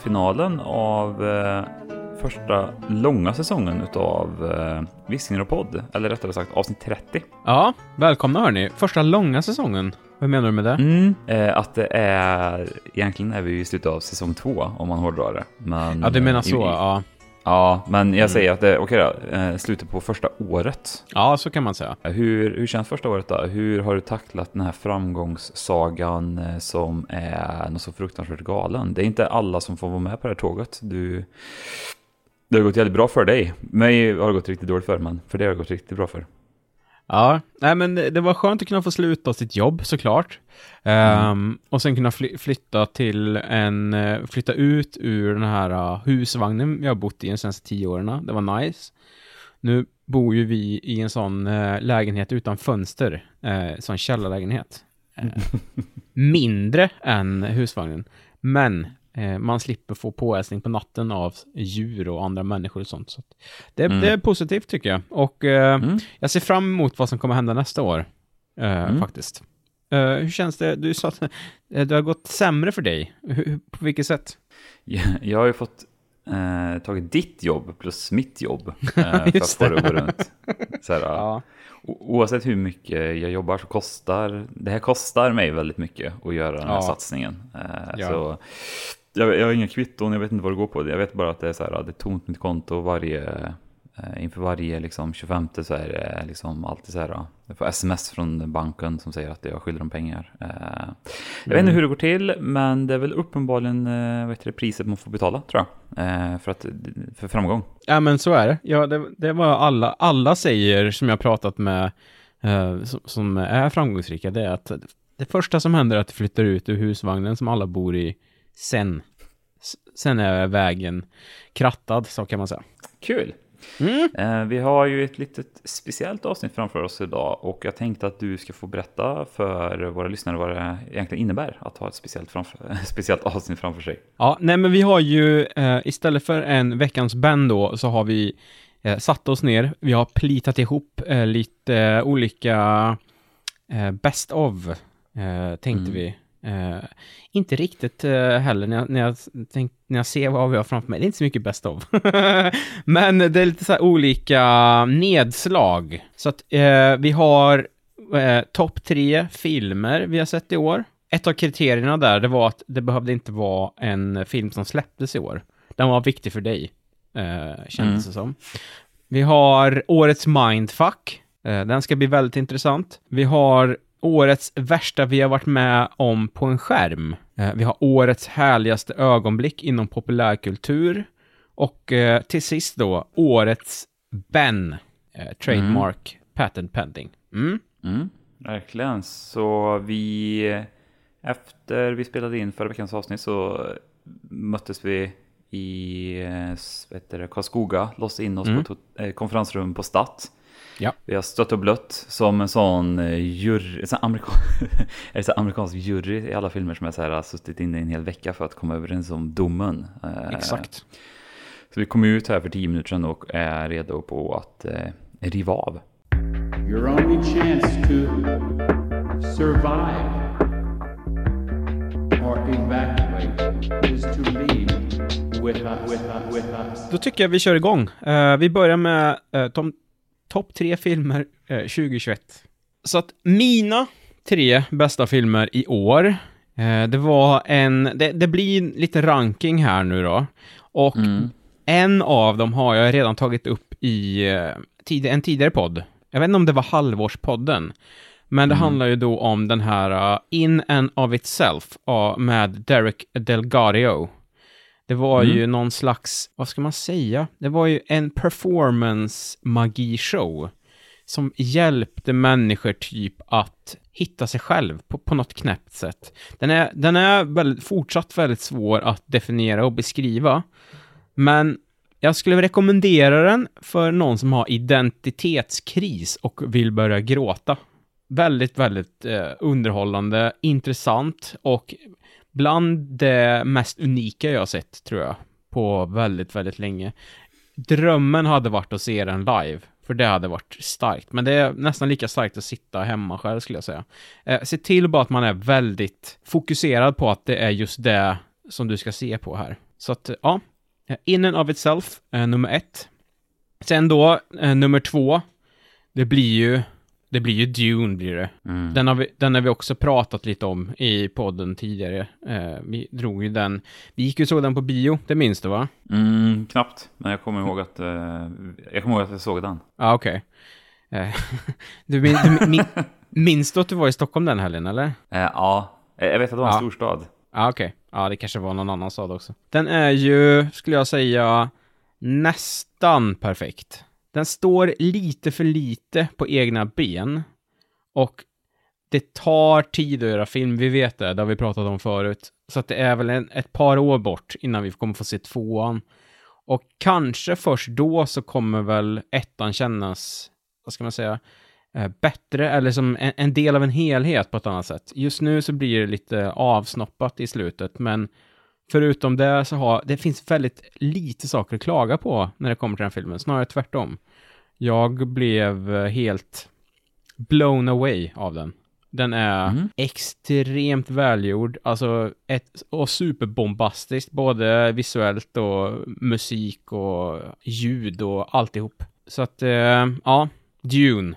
Årsfinalen av eh, första långa säsongen utav eh, Viskningar och podd. Eller rättare sagt avsnitt 30. Ja, välkomna hörni. Första långa säsongen. Vad menar du med det? Mm, eh, att det är... Egentligen är vi i slutet av säsong två om man hårdrar det. Men, Ja, du menar i- så, i- ja. Ja, men jag säger att det okej då. Eh, slutet på första året. Ja, så kan man säga. Hur, hur känns första året då? Hur har du tacklat den här framgångssagan eh, som är något så fruktansvärt galen? Det är inte alla som får vara med på det här tåget. Du, det har gått jävligt bra för dig. Mig har det gått riktigt dåligt för, men för det har det gått riktigt bra för. Ja, nej men det var skönt att kunna få sluta sitt jobb såklart. Ehm, och sen kunna fly- flytta till en, eh, flytta ut ur den här uh, husvagnen jag har bott i de senaste tio åren. Det var nice. Nu bor ju vi i en sån eh, lägenhet utan fönster, uh, sån källarlägenhet. Eh, mindre än husvagnen, men man slipper få påhälsning på natten av djur och andra människor och sånt. Så det, Mm. det är positivt tycker jag. Och eh, Mm. jag ser fram emot vad som kommer hända nästa år, eh, Mm. faktiskt. Eh, hur känns det? Du sa att eh, det har gått sämre för dig. På vilket sätt? Jag, har ju fått eh, tagit ditt jobb plus mitt jobb eh, för att få det. att gå runt. Här, Ja. Oavsett hur mycket jag jobbar så kostar det här kostar mig väldigt mycket att göra den här Ja. satsningen. Eh, Ja. Så jag, jag har inga kvitton, jag vet inte vad det går på. Jag vet bara att det är så här, det är tomt mitt konto varje, eh, inför varje liksom 25 så är det liksom alltid så här, jag får sms från banken som säger att jag skyller dem pengar. Eh, Jag vet inte Mm. hur det går till, men det är väl uppenbarligen eh, vad heter det, priset man får betala tror jag. Eh, För, att, för framgång. Ja, men så är det. Ja, det, det var alla, alla säger som jag pratat med eh, som, som är framgångsrika, det är att det första som händer är att du flyttar ut ur husvagnen som alla bor i sen. Sen är vägen krattad, så kan man säga. Kul! Mm. Eh, Vi har ju ett litet speciellt avsnitt framför oss idag och jag tänkte att du ska få berätta för våra lyssnare vad det egentligen innebär att ha ett speciellt, framför, speciellt avsnitt framför sig. Ja, nej men vi har ju eh, istället för en veckans band då, så har vi eh, satt oss ner, vi har plitat ihop lite olika best of, tänkte Mm. vi. Eh, inte riktigt eh, heller när jag, när, jag tänk, när jag ser vad vi har framför mig, det är inte så mycket best of. Men det är lite så olika nedslag. Så att eh, vi har eh, topp tre filmer vi har sett i år. Ett av kriterierna där, det var att det behövde inte vara en film som släpptes i år. Den var viktig för dig, eh, kändes Mm. det som. Vi har årets mindfuck. Den ska bli väldigt intressant. Vi har årets värsta vi har varit med om på en skärm. Eh, vi har årets härligaste ögonblick inom populärkultur. Och eh, till sist då, årets Ben. Eh, trademark patent pending. Mm. Mm, verkligen. Så vi, efter vi spelade in förra veckans avsnitt så möttes vi i det, Karlskoga, låste in oss Mm. på ett eh, konferensrum på Statt. Ja. Vi har stött och blött som en sån eh, jury, en sån amerikan, en sån amerikansk jury i alla filmer som jag så här, har suttit inne i en hel vecka för att komma överens om domen. Eh, Exakt. Så vi kom ut här för tio minuter sedan och är redo på att eh, riva av. Your only chance to survive or evacuate is to leave with us. With us. With us. Då tycker jag vi kör igång. Eh, vi börjar med uh, de topp tre filmer eh, 2021. Så att mina tre bästa filmer i år, eh, det var en, det, det blir lite ranking här nu då. Och en av dem har jag redan tagit upp i eh, tid, en tidigare podd. Jag vet inte om det var halvårspodden. Men det handlar ju då om den här uh, In and of Itself uh, med Derek Delgario. Det var ju någon slags, vad ska man säga? Det var ju en performance-magi-show som hjälpte människor typ att hitta sig själv på, på något knäppt sätt. Den är, den är väldigt, fortsatt väldigt svår att definiera och beskriva, men jag skulle rekommendera den för någon som har identitetskris och vill börja gråta. Väldigt, väldigt eh, underhållande, intressant och bland det mest unika jag har sett, tror jag, på väldigt, väldigt länge. Drömmen hade varit att se den live, För det hade varit starkt. Men det är nästan lika starkt att sitta hemma själv skulle jag säga. Eh, se till bara att man är väldigt fokuserad på att det är just det som du ska se på här. Så att, ja. In and of itself, eh, nummer ett. Sen då, eh, nummer två. Det blir ju, det blir ju Dune blir det. Mm. Den har, vi, den har vi också pratat lite om i podden tidigare. Eh, vi drog ju den, vi gick ju såg den på bio, det minns du va? Mm, knappt, men jag kommer ihåg att, eh, jag kommer ihåg att jag såg den. Ja, okej. Eh, du, min, du min, minns du att du var i Stockholm den helgen, eller? Eh, ja, Eh, jag vet att det var en Ja. stor stad. Ja, okej. Ja, det kanske var någon annan stad också. Den är ju, skulle jag säga, nästan perfekt. Den står lite för lite på egna ben. Och det tar tid att göra film, vi vet det, det har vi pratat om förut. Så att det är väl en, ett par år bort innan vi kommer få se tvåan. Och kanske först då så kommer väl ettan kännas, vad ska man säga, eh, bättre eller som en, en del av en helhet på ett annat sätt. Just nu så blir det lite avsnoppat i slutet, men förutom det så har det finns väldigt lite saker att klaga på när det kommer till den filmen, snarare tvärtom. Jag blev eh, helt blown away av den. Den är Mhm. extremt välgjord, alltså ett, och superbombastiskt, både visuellt och musik och ljud och alltihop. Så att, eh, ja, Dune.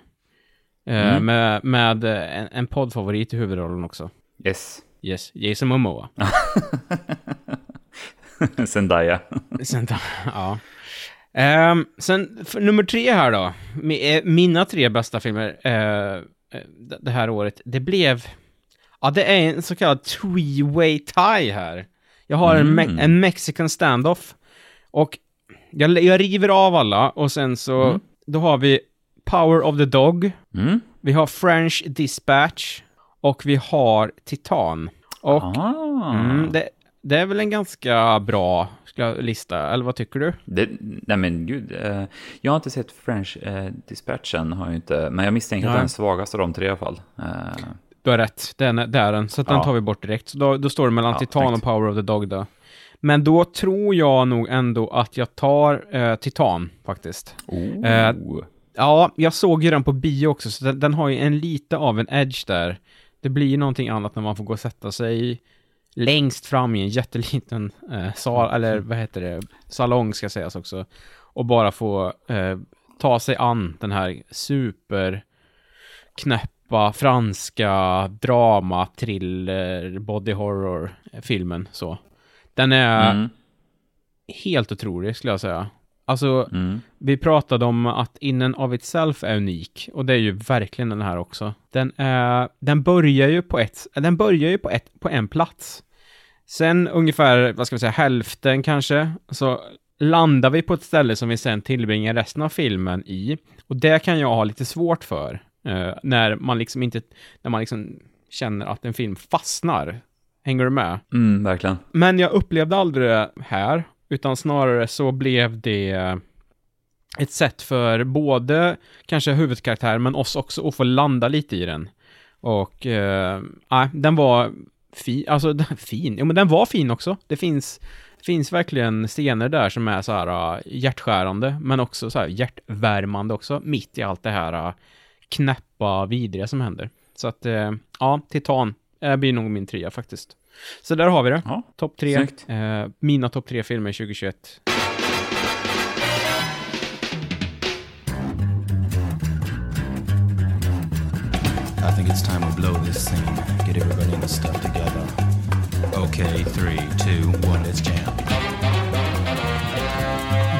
Eh, Mm. Med, med en, en poddfavorit i huvudrollen också. Yes. Yes, Jason Momoa. Zendaya. Sen, ja. Ehm, sen nummer tre här då. Eh, Mina tre bästa filmer eh, det här året. Det blev... Ja, det är en så kallad three-way tie här. Jag har en, me- Mm. en mexican standoff. Och jag, jag river av alla och sen så... Mm. Då har vi Power of the Dog. Mm. Vi har French Dispatch. Och vi har Titan. Och ah. mm, det, det är väl en ganska bra lista, eller vad tycker du? Det, nej men gud, eh, jag har inte sett French eh, Dispatchen, har jag inte, men jag misstänker att Nej. den är svagast av de tre i alla fall. Eh, Du har rätt, den är, det är den, så att den Ja. tar vi bort direkt. Så då, då står det mellan Ja, Titan snyggt. och Power of the Dog då. Men då tror jag nog ändå att jag tar eh, Titan, faktiskt. oh. Ja, jag såg ju den på bio också, så den, den har ju en lite av en edge där. Det blir ju någonting annat när man får gå och sätta sig längst fram i en jätteliten eh, sal, eller vad heter det, salong ska sägas också. Och bara få eh, ta sig an den här super knäppa franska drama, thriller, body horror filmen så. Den är Mm. helt otrolig skulle jag säga. Alltså, Mm. vi pratade om att In and of itself är unik och det är ju verkligen den här också. Den är, den börjar ju på ett, den börjar ju på ett, på en plats. Sen ungefär, vad ska vi säga, hälften kanske, så landar vi på ett ställe som vi sen tillbringar resten av filmen i. Och det kan jag ha lite svårt för, eh, när man liksom inte, när man liksom känner att en film fastnar. Hänger du med? Mm, verkligen. Men jag upplevde aldrig det här, utan snarare så blev det ett sätt för både kanske huvudkaraktär, men oss också att få landa lite i den. Och, eh, nej, den var alltså, fin, alltså den, fin, ja men den var fin också. Det finns, finns verkligen scener där som är så här uh, hjärtskärande, men också så här hjärtvärmande också, mitt i allt det här uh, knäppa, vidriga som händer. Så att, uh, ja, Titan uh, blir nog min trea faktiskt. Så där har vi det. Ja, Topp tre. Eh, mina topp tre filmer 2021. I think it's time we blow this scene. Get everybody in the stuff together. Okay, three, two, one, let's jam.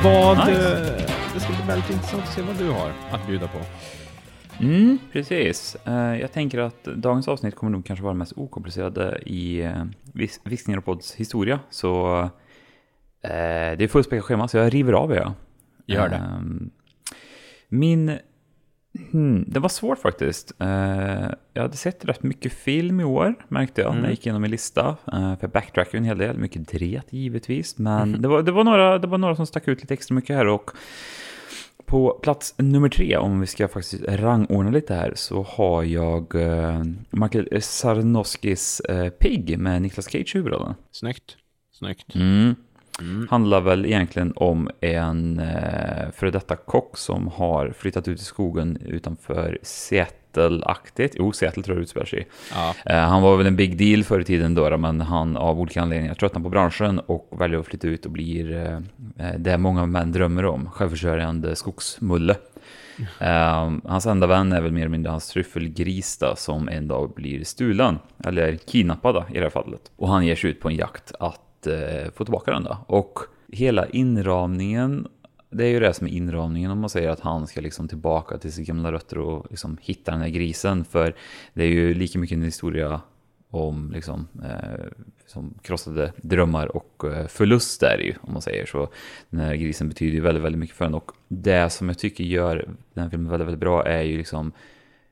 Vad... Nice. eh, det ska bli väldigt intressant att se vad du har att bjuda på. Mm, precis. Eh, jag tänker att dagens avsnitt kommer nog kanske vara mest okomplicerade i vis- Viskningar och Podds historia. Så eh, det är fullspäckat schema, så jag river av er. Gör det. Ehm, min... Hmm, det var svårt faktiskt. Eh, jag hade sett rätt mycket film i år, märkte jag, när Mm. jag gick igenom min lista. För jag backtrackade en hel del, mycket dret givetvis. Men det, var, det, var några, det var några som stack ut lite extra mycket här. och på plats nummer tre, om vi ska faktiskt rangordna lite här, så har jag uh, Michael Sarnoskis uh, Pig med Nicolas Cage i huvudrollen. Snyggt. Snyggt. Mm. Handlar väl egentligen om en eh, före detta kock som har flyttat ut i skogen utanför Seattle-aktigt. Jo, Seattle tror jag utspelar sig. Ja. Eh, han var väl en big deal förr i tiden då, men han av olika anledningar tröttnar på branschen och väljer att flytta ut och blir eh, eh, det många män drömmer om, självförsörjande skogsmulle. Eh, hans enda vän är väl mer eller mindre hans tryffelgris då, som en dag blir stulen, eller kidnappad då, i det här fallet. Och han ger sig ut på en jakt att eh, få tillbaka den då. Och hela inramningen, det är ju det som är inramningen om man säger att han ska liksom tillbaka till sina gamla rötter och liksom hitta den här grisen. För det är ju lika mycket en historia om liksom, eh, som krossade drömmar och eh, förlust där ju, om man säger så. Den här grisen betyder ju väldigt, väldigt mycket för en och det som jag tycker gör den här filmen väldigt, väldigt bra är ju liksom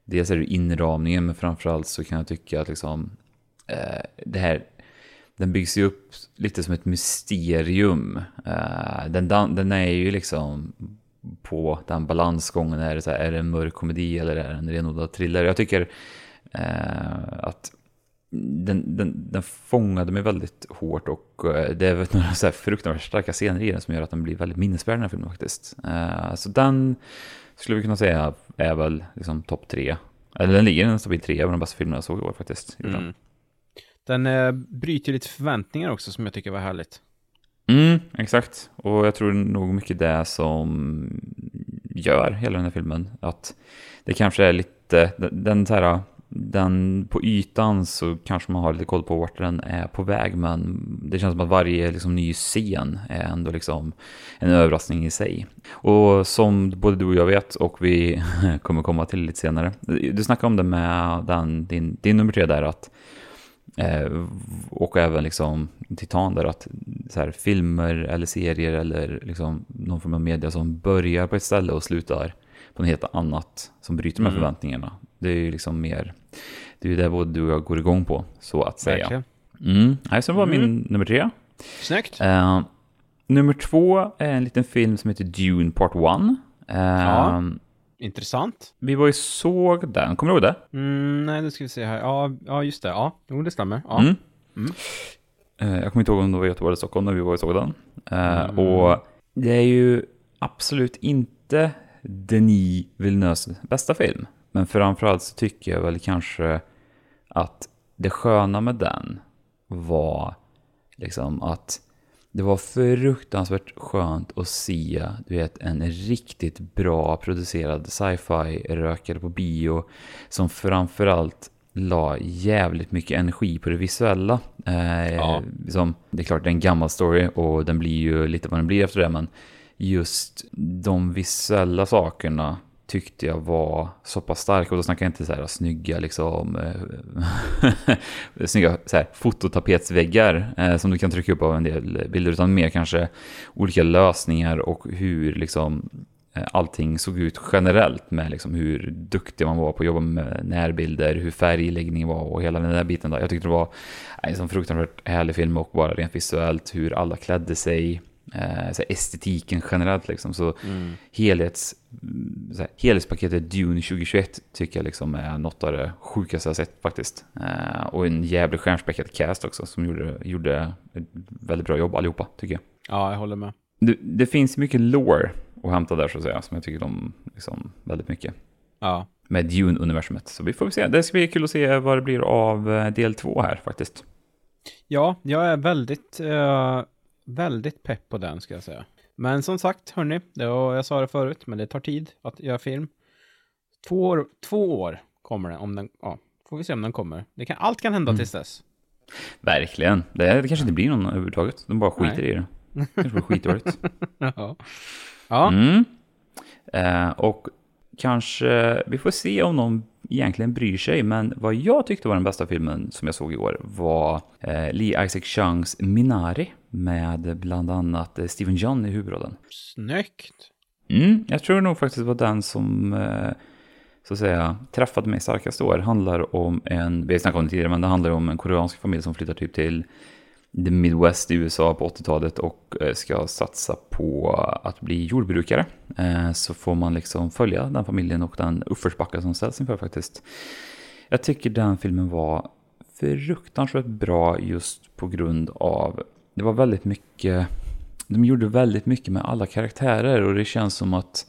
dels är det inramningen, men framförallt så kan jag tycka att liksom eh, det här den byggs ju upp lite som ett mysterium. Eh, den, den är ju liksom på den balansgången. Är det, så här, är det en mörk komedi eller är det en renodlad thriller? Jag tycker eh, att den, den, den fångade mig väldigt hårt och eh, det är väl några så här fruktansvärt starka scener i den som gör att den blir väldigt minnesvärd den här filmen faktiskt. Så den skulle vi kunna säga är väl liksom topp tre. Eller den ligger i en stabil trea av de bästa filmerna jag såg i år faktiskt. Mm. Den eh, bryter lite förväntningar också som jag tycker var härligt. Mm, exakt. Och jag tror nog mycket det som gör hela den här filmen. Att det kanske är lite, den, den så här, den på ytan så kanske man har lite koll på vart den är på väg. Men det känns som att varje liksom, ny scen är ändå liksom en överraskning i sig. Och som både du och jag vet och vi kommer komma till lite senare. Du snackade om det med den, din, din nummer tre där att och även liksom Titan där att så här, filmer eller serier eller liksom någon form av media som börjar på ett ställe och slutar på något helt annat som bryter med Mm. förväntningarna. Det är ju liksom mer, det är ju det både du och jag går igång på, så att säga. Verkligen. Mm. Nej, så var Mm. min nummer tre. Snyggt. Eh, nummer två är en liten film som heter Dune Part 1. Eh, Ja. Intressant. Vi var ju såg den, kommer du ihåg det? Mm, nej, nu ska vi se här. Ja, ja just det. Ja, jo, det stämmer. Ja. Mm. Mm. Eh, Jag kommer inte ihåg om det var Göteborg eller Stockholm när vi var och såg den. Eh, Mm. Och det är ju absolut inte Denis Villeneuves bästa film. Men framförallt så tycker jag väl kanske att det sköna med den var liksom att det var fruktansvärt skönt att se, du vet, en riktigt bra producerad sci-fi-rökare på bio som framförallt la jävligt mycket energi på det visuella. Eh, Ja. liksom, det är klart, det är en gammal story och den blir ju lite vad den blir efter det, men just de visuella sakerna tyckte jag var så pass stark, Och då snackar jag inte så här snygga, liksom, eh, snygga så här, fototapetsväggar eh, som du kan trycka upp av en del bilder, utan mer kanske olika lösningar och hur liksom eh, allting såg ut generellt med liksom hur duktig man var på att jobba med närbilder, hur färgläggning var och hela den där biten. Där. Jag tyckte det var en liksom, fruktansvärt härlig film och bara rent visuellt hur alla klädde sig, så här, estetiken generellt liksom. Så Mm. helhets, så här, helhetspaketet Dune 2021 tycker jag liksom är något av det sjukaste jag sett faktiskt. Eh, och en jävligt stjärnspäckad cast också som gjorde, gjorde ett väldigt bra jobb allihopa tycker jag. Ja, jag håller med. Det, det finns mycket lore att hämta där så att säga, som jag tycker om liksom, väldigt mycket. Ja. Med Dune-universumet. Så vi får se. Det ska bli kul att se vad det blir av eh, del två här faktiskt. Ja, jag är väldigt, eh, väldigt pepp på den ska jag säga. Men som sagt, hörni, det var, jag sa det förut, men det tar tid att göra film. Två år, två år kommer den, om den, ja, får vi se om den kommer. Det kan, allt kan hända tills dess. Verkligen. Det, det kanske inte blir någon överhuvudtaget. De bara skiter Nej. i det. Det kanske blir skitdåligt. ja. Ja, Mm. Eh, och kanske, vi får se om någon egentligen bryr sig, men vad jag tyckte var den bästa filmen som jag såg i år var eh, Lee Isaac Chungs Minari med bland annat eh, Stephen John i huvudrollen. snyggt. Mm, jag tror nog faktiskt det var den som eh, så att säga träffade mig starkast år. handlar om en, vi har snackat om det tidigare, men det handlar om en koreansk familj som flyttar typ till the Midwest i USA på 80-talet och eh, ska satsa på att bli jordbrukare. Eh, så får man liksom följa den familjen och den uppförsbacke som ställs inför faktiskt. Jag tycker den filmen var fruktansvärt bra just på grund av, det var väldigt mycket de gjorde väldigt mycket med alla karaktärer och det känns som att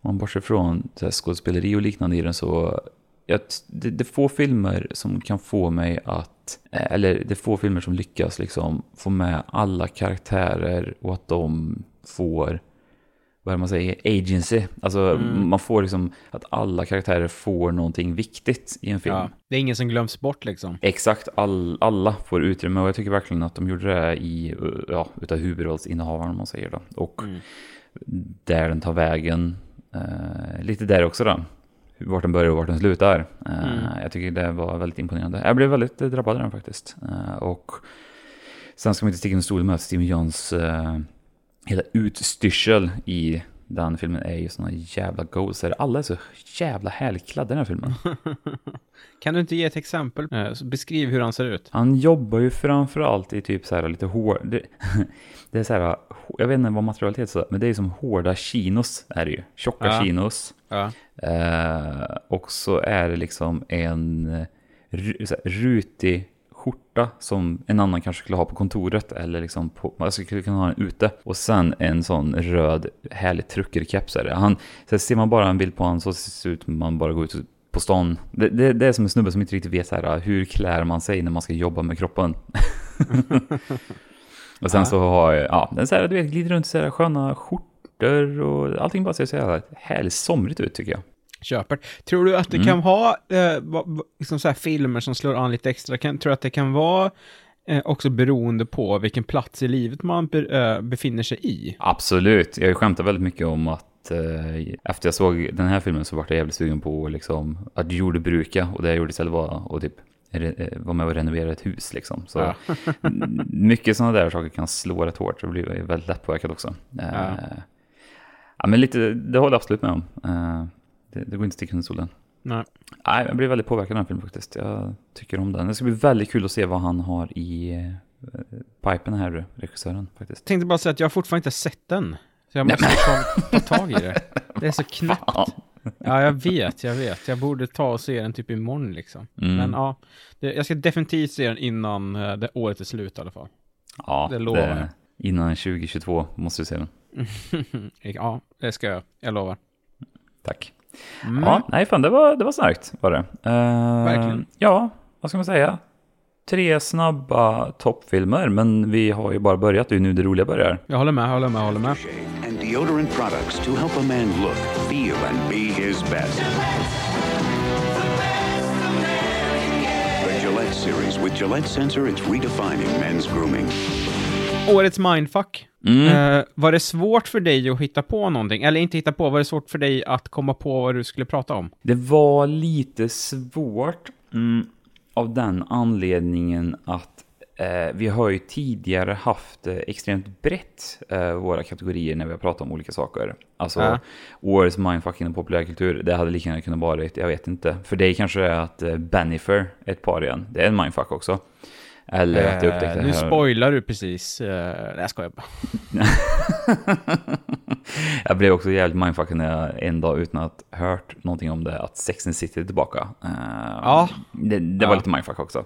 om man bortser från skådespeleri och liknande i den så det, det är få filmer som kan få mig att, eh, eller det är få filmer som lyckas liksom få med alla karaktärer och att de får, vad är det man säger, agency. Alltså Mm. man får liksom att alla karaktärer får någonting viktigt i en film. Ja. Det är ingen som glöms bort liksom. Exakt, all, alla får utrymme och jag tycker verkligen att de gjorde det i, ja, utav huvudrollsinnehavaren om man säger då. Och Mm. där den tar vägen, eh, lite där också då. Vart den börjar och vart den slutar. Eh, Mm. Jag tycker det var väldigt imponerande. Jag blev väldigt eh, drabbad av den faktiskt. Eh, och sen ska man inte sticka under stol med att Steven Johns hela utstyrsel i den filmen är ju såna jävla gozer. Alla är så jävla härligt klädda i den här filmen. Kan du inte ge ett exempel? Eh, Beskriv hur han ser ut. Han jobbar ju framförallt i typ så här lite hår... Det, det är så här, jag vet inte vad materialet heter, men det är som hårda chinos är det ju. Tjocka Ja. chinos. Ja. Eh, och så är det liksom en här, rutig skjorta som en annan kanske skulle ha på kontoret eller liksom på, man skulle kunna ha den ute. Och sen en sån röd härlig truckerkeps är det. Han, så ser man bara en bild på honom så ser det ut som man bara går ut på stan. Det, det, det är som en snubbe som inte riktigt vet så här, hur klär man sig när man ska jobba med kroppen. och sen Ja. så har jag, ja, den så här, du vet, glider runt så här sköna skjortor och allting bara ser så jävla härligt somrigt ut tycker jag. Köper. Tror du att det Mm. kan vara eh, liksom så här filmer som slår an lite extra? Kan, tror du att det kan vara eh, också beroende på vilken plats i livet man be, eh, befinner sig i? Absolut, jag skämtar väldigt mycket om att eh, efter jag såg den här filmen så var jag jävligt sugen på liksom, att jordbruka och det jag gjorde istället var att typ eh, vara med och renovera ett hus liksom. Så Ja. mycket sådana där saker kan slå rätt hårt och bli väldigt lättpåverkad också. Eh, Ja. ja. men lite, det håller jag absolut med om. Det, det går inte att sticka under stolen. Nej. Nej, jag blir väldigt påverkad av den här filmen faktiskt. Jag tycker om den. Det ska bli väldigt kul att se vad han har i eh, pipen här, regissören faktiskt. Tänkte bara säga att jag har fortfarande inte sett den. Så jag måste ta, ta tag i det. Det är så knappt. Ja. Ja, jag vet, jag vet. Jag borde ta och se den typ imorgon liksom. Mm. Men ja, det, jag ska definitivt se den innan eh, det året är slut i alla fall. Ja, Det lovar jag. Innan 2022 måste vi se den. ja, det ska jag. Jag lovar. Tack. Mm. Ja, nej fan, det var, det var starkt var det. Eh, Verkligen. Ja, vad ska man säga? Tre snabba toppfilmer, men vi har ju bara börjat. Det är ju nu det roliga börjar. Jag håller med, håller med, håller med. and deodorant products to help a man look, feel, and be his best. The Gillette series with Gillette Sensor, it's redefining men's grooming. Årets mindfuck. Mm. Eh, var det svårt för dig att hitta på någonting? Eller inte hitta på, var det svårt för dig att komma på vad du skulle prata om? Det var lite svårt mm, av den anledningen att eh, vi har ju tidigare haft eh, extremt brett eh, våra kategorier när vi har pratat om olika saker. Alltså Ja. årets mindfuck inom populärkultur, det hade lika gärna kunnat vara, jag vet inte. För dig kanske det är att eh, Bennifer är ett par igen, det är en mindfuck också. Eller att jag upptäckte Eh, nu spoilar du precis. Uh, nej, jag skojar bara. jag blev också jävligt mindfuckad när jag en dag utan att hört någonting om det, att Sex and City är tillbaka. Eh, Ja. Det, det var Ja. lite mindfuck också.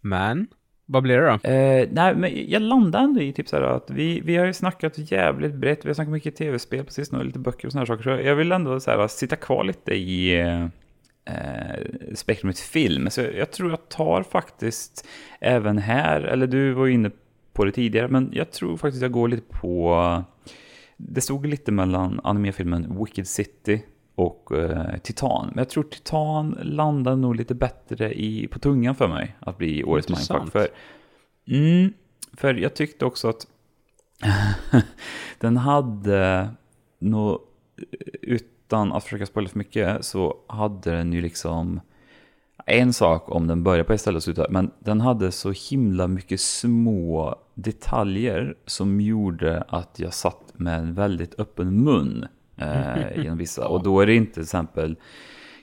Men, vad blir det då? Eh, nej, men jag landade ändå i typ så här att vi, vi har ju snackat jävligt brett, vi har snackat mycket tv-spel sistone och lite böcker och sådana saker. Så jag vill ändå så här, sitta kvar lite i eh, spektrumet film. Så jag tror jag tar faktiskt även här, eller du var ju inne på det tidigare, men jag tror faktiskt jag går lite på... Det stod lite mellan animefilmen Wicked City och eh, Titan. Men jag tror Titan landar nog lite bättre i, på tungan för mig att bli årets mindfuck. För, mm, för jag tyckte också att den hade nog, utan att försöka spoila för mycket, så hade den ju liksom en sak om den börjar på ett ställe och slutar, men den hade så himla mycket små detaljer som gjorde att jag satt med en väldigt öppen mun eh, genom vissa. Och då är det inte till exempel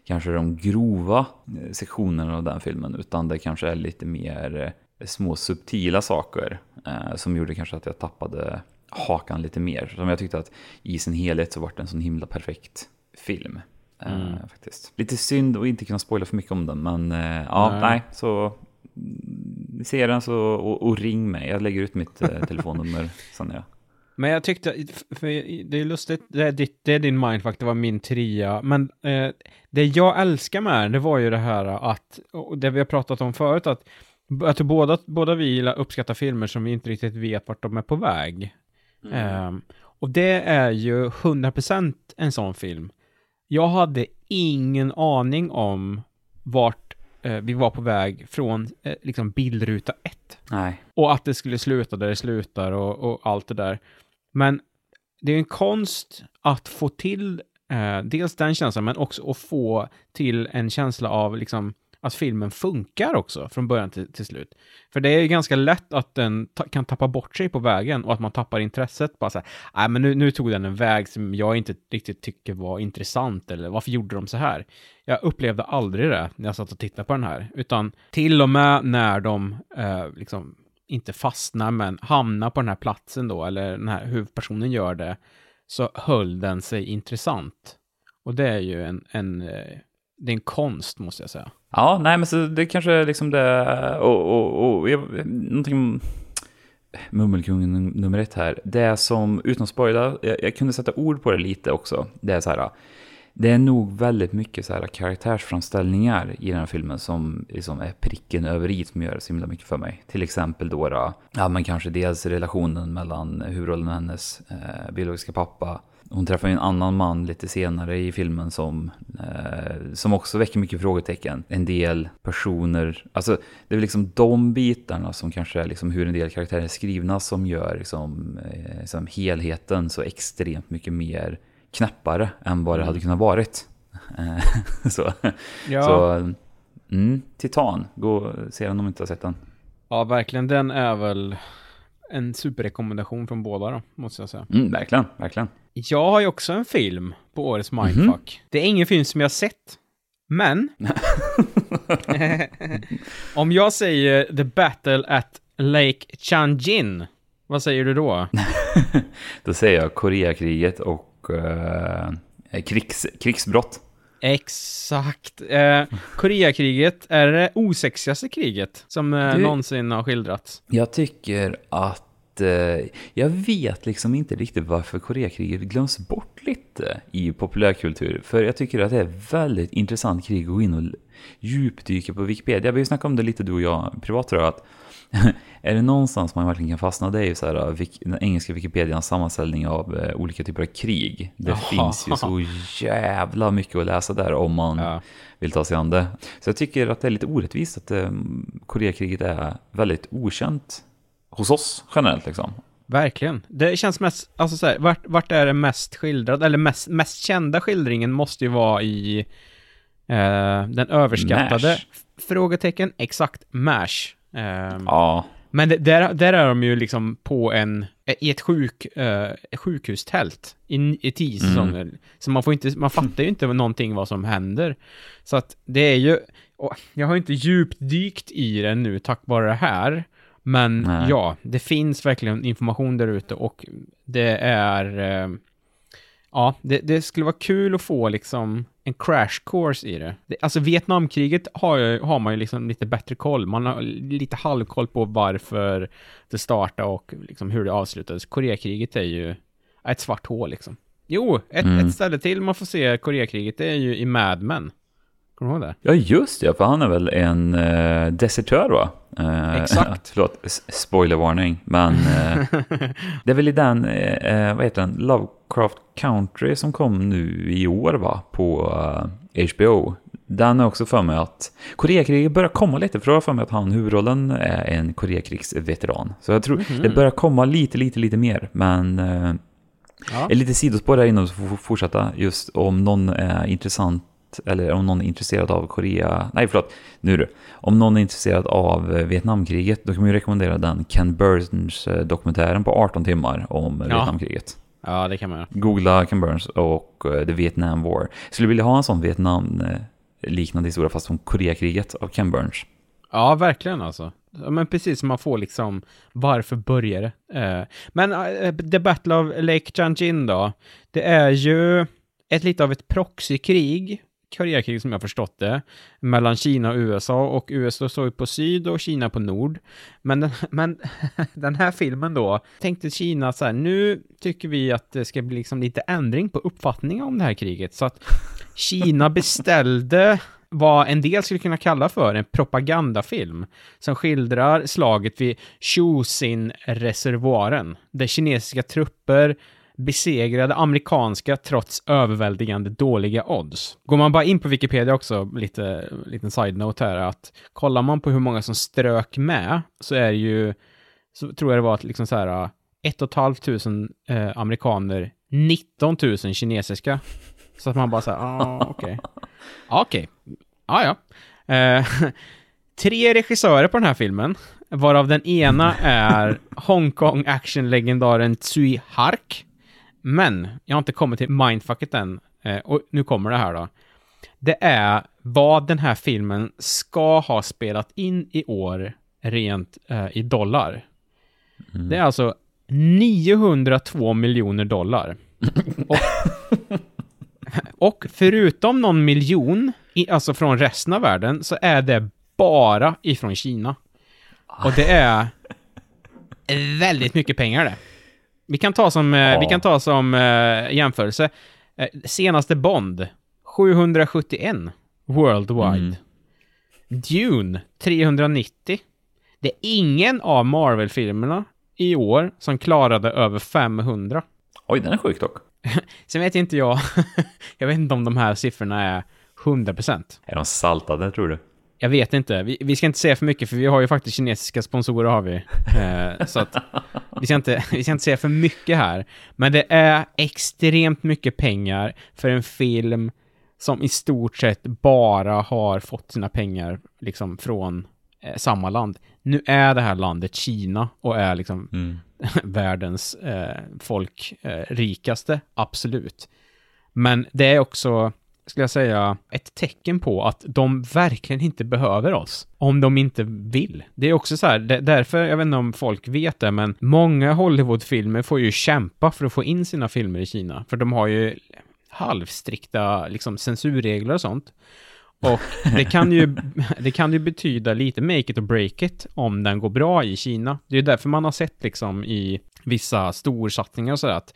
kanske de grova eh, sektionerna av den filmen, utan det kanske är lite mer eh, små subtila saker eh, som gjorde kanske att jag tappade hakan lite mer. Som jag tyckte att i sin helhet så var den så himla perfekt film. Eh, faktiskt. Lite synd att inte kunna spoila för mycket om den, men eh, ja, Nej. nej. så mm, se den så, och, och ring mig. Jag lägger ut mitt eh, telefonnummer sen jag Men jag tyckte, för det är lustigt, det är, ditt, det är din mindfuck, det var min trea, men eh, det jag älskar med den, det var ju det här att, och det vi har pratat om förut, att jag tror båda, båda vi gillar uppskattar filmer som vi inte riktigt vet vart de är på väg. Ehm, och det är ju 100% en sån film. Jag hade ingen aning om vart eh, vi var på väg från eh, liksom bildruta 1. Nej. Och att det skulle sluta där det slutar och, och allt det där. Men det är en konst att få till eh, dels den känslan, men också att få till en känsla av liksom att filmen funkar också från början till, till slut. För det är ju ganska lätt att den ta kan tappa bort sig på vägen och att man tappar intresset. Bara så här, nej men nu, nu tog den en väg som jag inte riktigt tycker var intressant eller varför gjorde de så här? Jag upplevde aldrig det när jag satt och tittade på den här, utan till och med när de eh, liksom inte fastnar men hamnar på den här platsen då, eller den här huvudpersonen gör det, så höll den sig intressant. Och det är ju en, en, eh, det är en konst måste jag säga. Ja, nej men så det kanske är liksom det, och, och, och jag, någonting, Mummelkungen nummer ett här, det som, utan att spoila, jag, jag kunde sätta ord på det lite också, det är så här, det är nog väldigt mycket så här karaktärsframställningar i den här filmen som liksom är pricken över i som gör så himla mycket för mig. Till exempel då, då ja men kanske dels relationen mellan huvudrollen och hennes eh, biologiska pappa. Hon träffar ju en annan man lite senare i filmen som, eh, som också väcker mycket frågetecken. En del personer, alltså det är väl liksom de bitarna som kanske är liksom hur en del karaktärer är skrivna som gör liksom, eh, liksom helheten så extremt mycket mer knäppare än vad det hade kunnat varit. Eh, så, Ja. så mm, Titan, gå och se den om du inte har sett den. Ja, verkligen. Den är väl en superrekommendation från båda då, måste jag säga. Mm, verkligen, verkligen. Jag har ju också en film på årets Mindfuck. Det är ingen film som jag har sett, men... Om jag säger The Battle at Lake Changjin, vad säger du då? Då säger jag Koreakriget och eh, krigs, krigsbrott. Exakt. Eh, Koreakriget är det osexigaste kriget som eh, Du- någonsin har skildrats. Jag tycker att eh, jag vet liksom inte riktigt varför Koreakriget glöms bort lite i populärkultur. För jag tycker att det är väldigt intressant krig att gå in och djupdyka på Wikipedia. Vi snackat om det lite du och jag privat tror jag. Att är det någonstans man verkligen kan fastna det är ju så här, Wik- den engelska Wikipedians sammanställning av eh, olika typer av krig. Det Jaha. finns ju så jävla mycket att läsa där om man Ja. vill ta sig an det. Så jag tycker att det är lite orättvist att eh, Koreakriget är väldigt okänt hos oss generellt liksom. Verkligen. Det känns mest, alltså så här, vart, vart är det mest skildrad, eller mest, mest kända skildringen måste ju vara i eh, den överskattade, MASH. frågetecken, exakt, MASH. Ehm, Ja, Men det, där, där är de ju liksom på en, i ett sjuk, eh, sjukhustält i, i tio Mm. säsonger. Så man får inte, man fattar ju inte någonting vad som händer. Så att det är ju, jag har inte djupdykt i det nu tack vare det här. Men Nej. ja, det finns verkligen information där ute och det är, eh, ja, det, det skulle vara kul att få liksom en crash course i det. det alltså Vietnamkriget har, ju- har man ju liksom lite bättre koll. Man har lite halvkoll på varför det startade och liksom hur det avslutades. Koreakriget är ju ett svart hål liksom. Jo, ett, Mm. ett ställe till man får se Koreakriget, det är ju i Mad Men. Kommer du ihåg det? ja just det, för han är väl en eh, desertör va? Eh, Exakt. förlåt, s- spoilervarning. Men eh, det är väl i den, eh, eh, vad heter den, Lovecraft Country som kom nu i år va? På eh, HBO. Den är också för mig att Koreakriget börjar komma lite, för jag har för mig att han huvudrollen är en Koreakrigsveteran. Så jag tror det börjar komma lite, lite, lite mer. Men eh, Ja. Ett litet sidospår där innan så får vi fortsätta. Just om någon är intressant eller om någon är intresserad av Korea, nej förlåt, nu det. Om någon är intresserad av eh, Vietnamkriget, då kan man ju rekommendera den Ken Burns eh, dokumentären på 18 timmar om Ja. Vietnamkriget. Ja, det kan man göra. Googla Ken Burns och eh, The Vietnam War. Skulle vilja ha en sån Vietnam-liknande historia fast om Koreakriget av Ken Burns. Ja, verkligen alltså. Men precis som man får liksom, varför börjar det? Men The Battle of Lake Changjin då, det är ju ett lite av ett proxykrig Koreakrig som jag förstått det, mellan Kina och USA, och USA står ju på syd och Kina på nord. Men den, men den här filmen då, tänkte Kina så här, nu tycker vi att det ska bli liksom lite ändring på uppfattningen om det här kriget, så att Kina beställde vad en del skulle kunna kalla för en propagandafilm som skildrar slaget vid Chosin-reservoaren, där kinesiska trupper besegrade amerikanska trots överväldigande dåliga odds. Går man bara in på Wikipedia också, lite liten side-note här, att kollar man på hur många som strök med, så är det ju, så tror jag det var att liksom så här, ett och ett halvt tusen eh, amerikaner, 19 000 kinesiska. Så att man bara säger, ah, okej. Okej, ja ja. Eh, tre regissörer på den här filmen, varav den ena är Hongkong actionlegendaren Tsui Hark. Men, jag har inte kommit till mindfucket än. Eh, och nu kommer det här då. Det är vad den här filmen ska ha spelat in i år rent eh, i dollar. Det är alltså 902 miljoner dollar. Och, och förutom någon miljon, alltså från resten av världen, så är det bara ifrån Kina. Och det är väldigt mycket pengar det. Vi kan ta som, eh, vi kan ta som eh, jämförelse. Eh, senaste Bond, 771 worldwide. Mm. Dune, 390. Det är ingen av Marvel-filmerna i år som klarade över 500. Oj, den är sjuk dock. Sen vet inte jag, jag vet inte om de här siffrorna är 100%. Är de saltade tror du? Jag vet inte. Vi, vi ska inte säga för mycket för vi har ju faktiskt kinesiska sponsorer har vi. Eh, så att vi ska, inte, vi ska inte säga för mycket här. Men det är extremt mycket pengar för en film som i stort sett bara har fått sina pengar liksom från eh, samma land. Nu är det här landet Kina och är liksom Mm. världens eh, folk eh, rikaste, absolut. Men det är också, skulle jag säga, ett tecken på att de verkligen inte behöver oss. Om de inte vill. Det är också så här, därför, jag vet inte om folk vet det, men många Hollywoodfilmer får ju kämpa för att få in sina filmer i Kina. För de har ju halvstrikta liksom, censurregler och sånt. Och det kan, ju, det kan ju betyda lite make it or break it om den går bra i Kina. Det är ju därför man har sett liksom i vissa storsatsningar och sådär att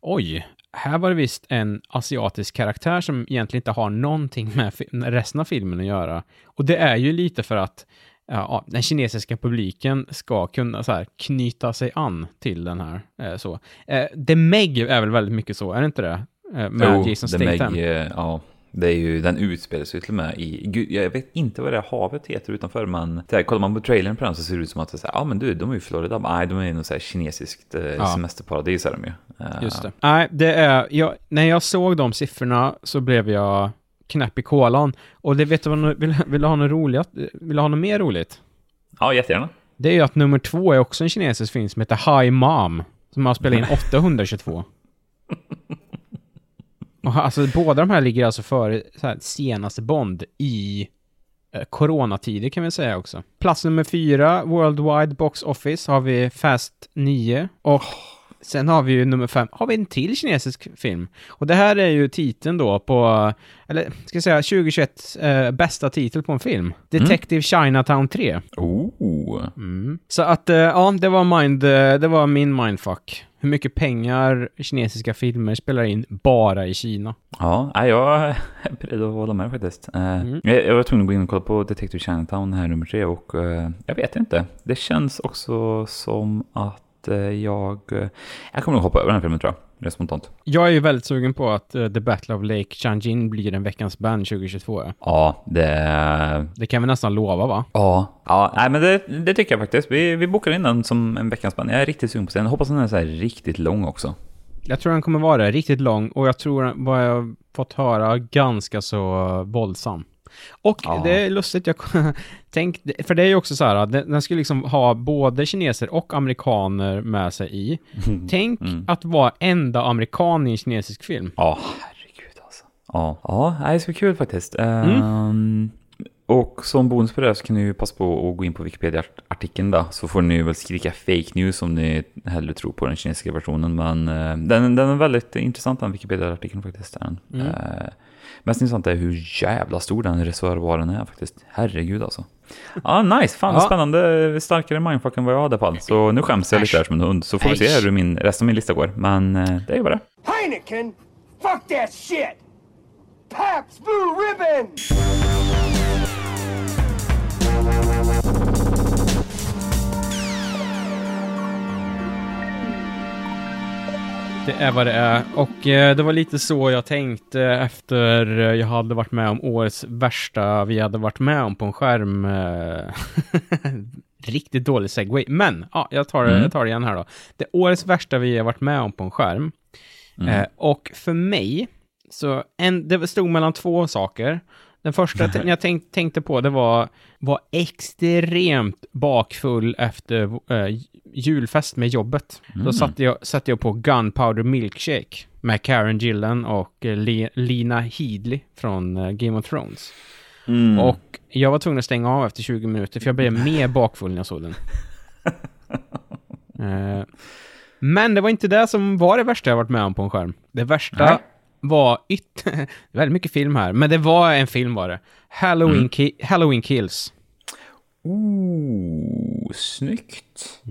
oj, här var det visst en asiatisk karaktär som egentligen inte har någonting med resten av filmen att göra. Och det är ju lite för att ja, den kinesiska publiken ska kunna så här, knyta sig an till den här. Eh, så. Eh, The Meg är väl väldigt mycket så, är det inte det? Eh, med Jo, Jason The Meg, Statham. eh, ja. Det är ju, den utspelar sig till och med i, gud, jag vet inte vad det här havet heter utanför, men där, kollar man på trailern på den så ser det ut som att det är här, ja men du, de är ju i Florida, nej de är i något så här kinesiskt eh, Ja. semesterparadis är de ju. Eh, Just det. Nej, det är, jag, när jag såg de siffrorna så blev jag knäpp i kolan. Och det vet du vad, vill, vill du ha något roligt? Vill du ha något mer roligt? Ja, jättegärna. Det är ju att nummer två är också en kinesisk film som heter High Mom. Som har spelat in 822. Alltså båda de här ligger alltså före så här, senaste Bond i eh, coronatider kan vi säga också. Plats nummer fyra, Worldwide Box Office, har vi Fast 9. Och sen har vi ju nummer fem, har vi en till kinesisk film. Och det här är ju titeln då på, eller ska jag säga 2021 eh, bästa titel på en film. Detective Chinatown 3. Oh. Mm. Så att, eh, ja, det var, mind, eh, det var min mindfuck. Hur mycket pengar kinesiska filmer spelar in bara i Kina. Ja, jag är beredd att hålla med faktiskt. Eh, Mm. jag, jag var tvungen att gå in och kolla på Detective Chinatown här nummer tre och eh, jag vet inte. Det känns också som att jag... eh, jag kommer nog hoppa över den här filmen tror jag, rent spontant. Jag är ju väldigt sugen på att eh, The Battle of Lake Changjin blir en veckans band 2022. ja. Ja, det... Det kan vi nästan lova va? Ja, ja nej, men det, det tycker jag faktiskt. Vi, vi bokar in den som en veckans band. Jag är riktigt sugen på den. Hoppas den är så här riktigt lång också. Jag tror den kommer vara riktigt lång och jag tror vad jag fått höra ganska så våldsam. Och Ja. det är lustigt, jag tänk, för det är ju också så här, att den skulle liksom ha både kineser och amerikaner med sig i. Tänk Mm. att vara enda amerikan i en kinesisk film. Ja, herregud alltså. Ja, ja det ska bli kul faktiskt. Mm. Ehm, Och som bonus på det så kan ni ju passa på att gå in på Wikipedia-artikeln då, så får ni väl skrika fake news om ni hellre tror på den kinesiska versionen. Men eh, den, den är väldigt intressant den Wikipedia-artikeln faktiskt. Den. Mm. Mest intressant är hur jävla stor den reservoaren är faktiskt. Herregud alltså. Ja, nice. Fan Ja. spännande. Starkare mindfuck än vad jag hade fall. Så nu skäms jag lite här som en hund. Så får vi se hur min, resten av min lista går. Men eh, det är ju bara det. Heineken! Fuck that shit! Pabst Blue Ribbon! Det är vad det är. Och eh, det var lite så jag tänkte efter eh, jag hade varit med om årets värsta vi hade varit med om på en skärm. Eh, riktigt dålig segway. Men, ja, jag tar, det- Mm. jag tar det igen här då. Det är årets värsta vi har varit med om på en skärm. Eh, och för mig, så en, det stod mellan två saker. Den första jag tänk, tänkte på, det var, var extremt bakfull efter eh, julfest med jobbet. Då satte jag, satte jag på Gunpowder Milkshake med Karen Gillan och eh, Le, Lina Headley från eh, Game of Thrones. Mm. Och jag var tvungen att stänga av efter 20 minuter, för jag blev mer bakfull när jag såg den. Eh, men det var inte det som var det värsta jag varit med om på en skärm. Det värsta Nej. Var yt... det är väldigt mycket film här, men det var en film var det. Halloween, Mm. Ki- Halloween Kills. Ooh, snyggt.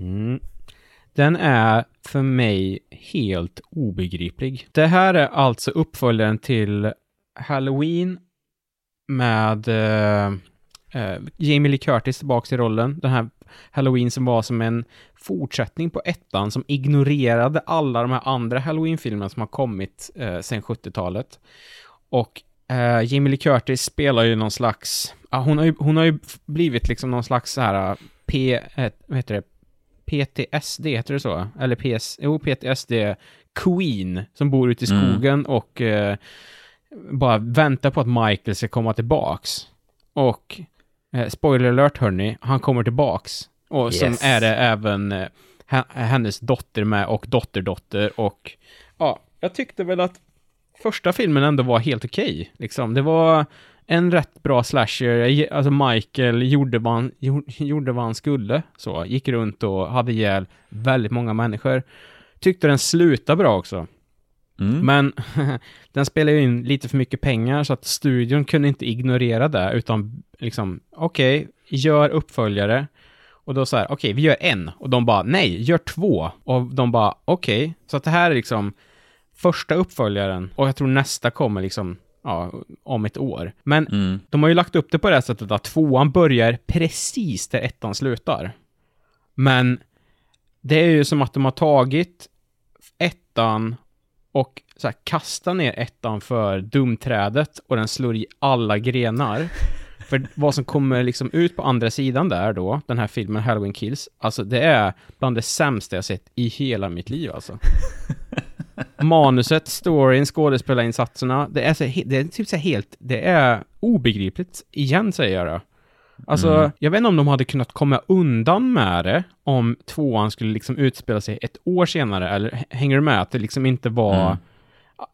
Den är för mig helt obegriplig. Det här är alltså uppföljaren till Halloween med eh, eh, Jamie Lee Curtis tillbaka i rollen. Den här Halloween som var som en fortsättning på ettan som ignorerade alla de här andra Halloween-filmerna som har kommit eh, sedan 70-talet. Och eh, Jamie Lee Curtis spelar ju någon slags, ja, hon, har ju, hon har ju blivit liksom någon slags så här eh, P, eh, vad heter det, PTSD, heter det så? Eller PS, jo, PTSD Queen, som bor ute i skogen och eh, bara väntar på att Michael ska komma tillbaks. Och, eh, spoiler alert hörni, han kommer tillbaks. Och sen Yes. är det även eh, he- hennes dotter med och dotterdotter och ja, jag tyckte väl att första filmen ändå var helt okej. liksom. Det var en rätt bra slasher. Alltså Michael gjorde vad han, gjo- gjorde vad han skulle. Så, gick runt och hade ihjäl väldigt många människor. Tyckte den slutade bra också. Mm. Men den spelade ju in lite för mycket pengar så att studion kunde inte ignorera det utan liksom, okej, gör uppföljare. Och då så här, okej, vi gör en. Och de bara, nej, gör två. Och de bara, okej. Så att det här är liksom första uppföljaren. Och jag tror nästa kommer liksom, ja, om ett år. Men Mm. de har ju lagt upp det på det här sättet att tvåan börjar precis där ettan slutar. Men det är ju som att de har tagit ettan och så här, kastat ner ettan för dumträdet och den slår i alla grenar. För vad som kommer liksom ut på andra sidan där då, den här filmen Halloween Kills, alltså det är bland det sämsta jag sett i hela mitt liv alltså. Manuset, storyn, skådespelarinsatserna, det är, så, det är typ så helt, det är obegripligt. Igen säger jag det. Alltså, jag vet inte om de hade kunnat komma undan med det om tvåan skulle liksom utspela sig ett år senare, eller hänger du med? Att det liksom inte var Mm.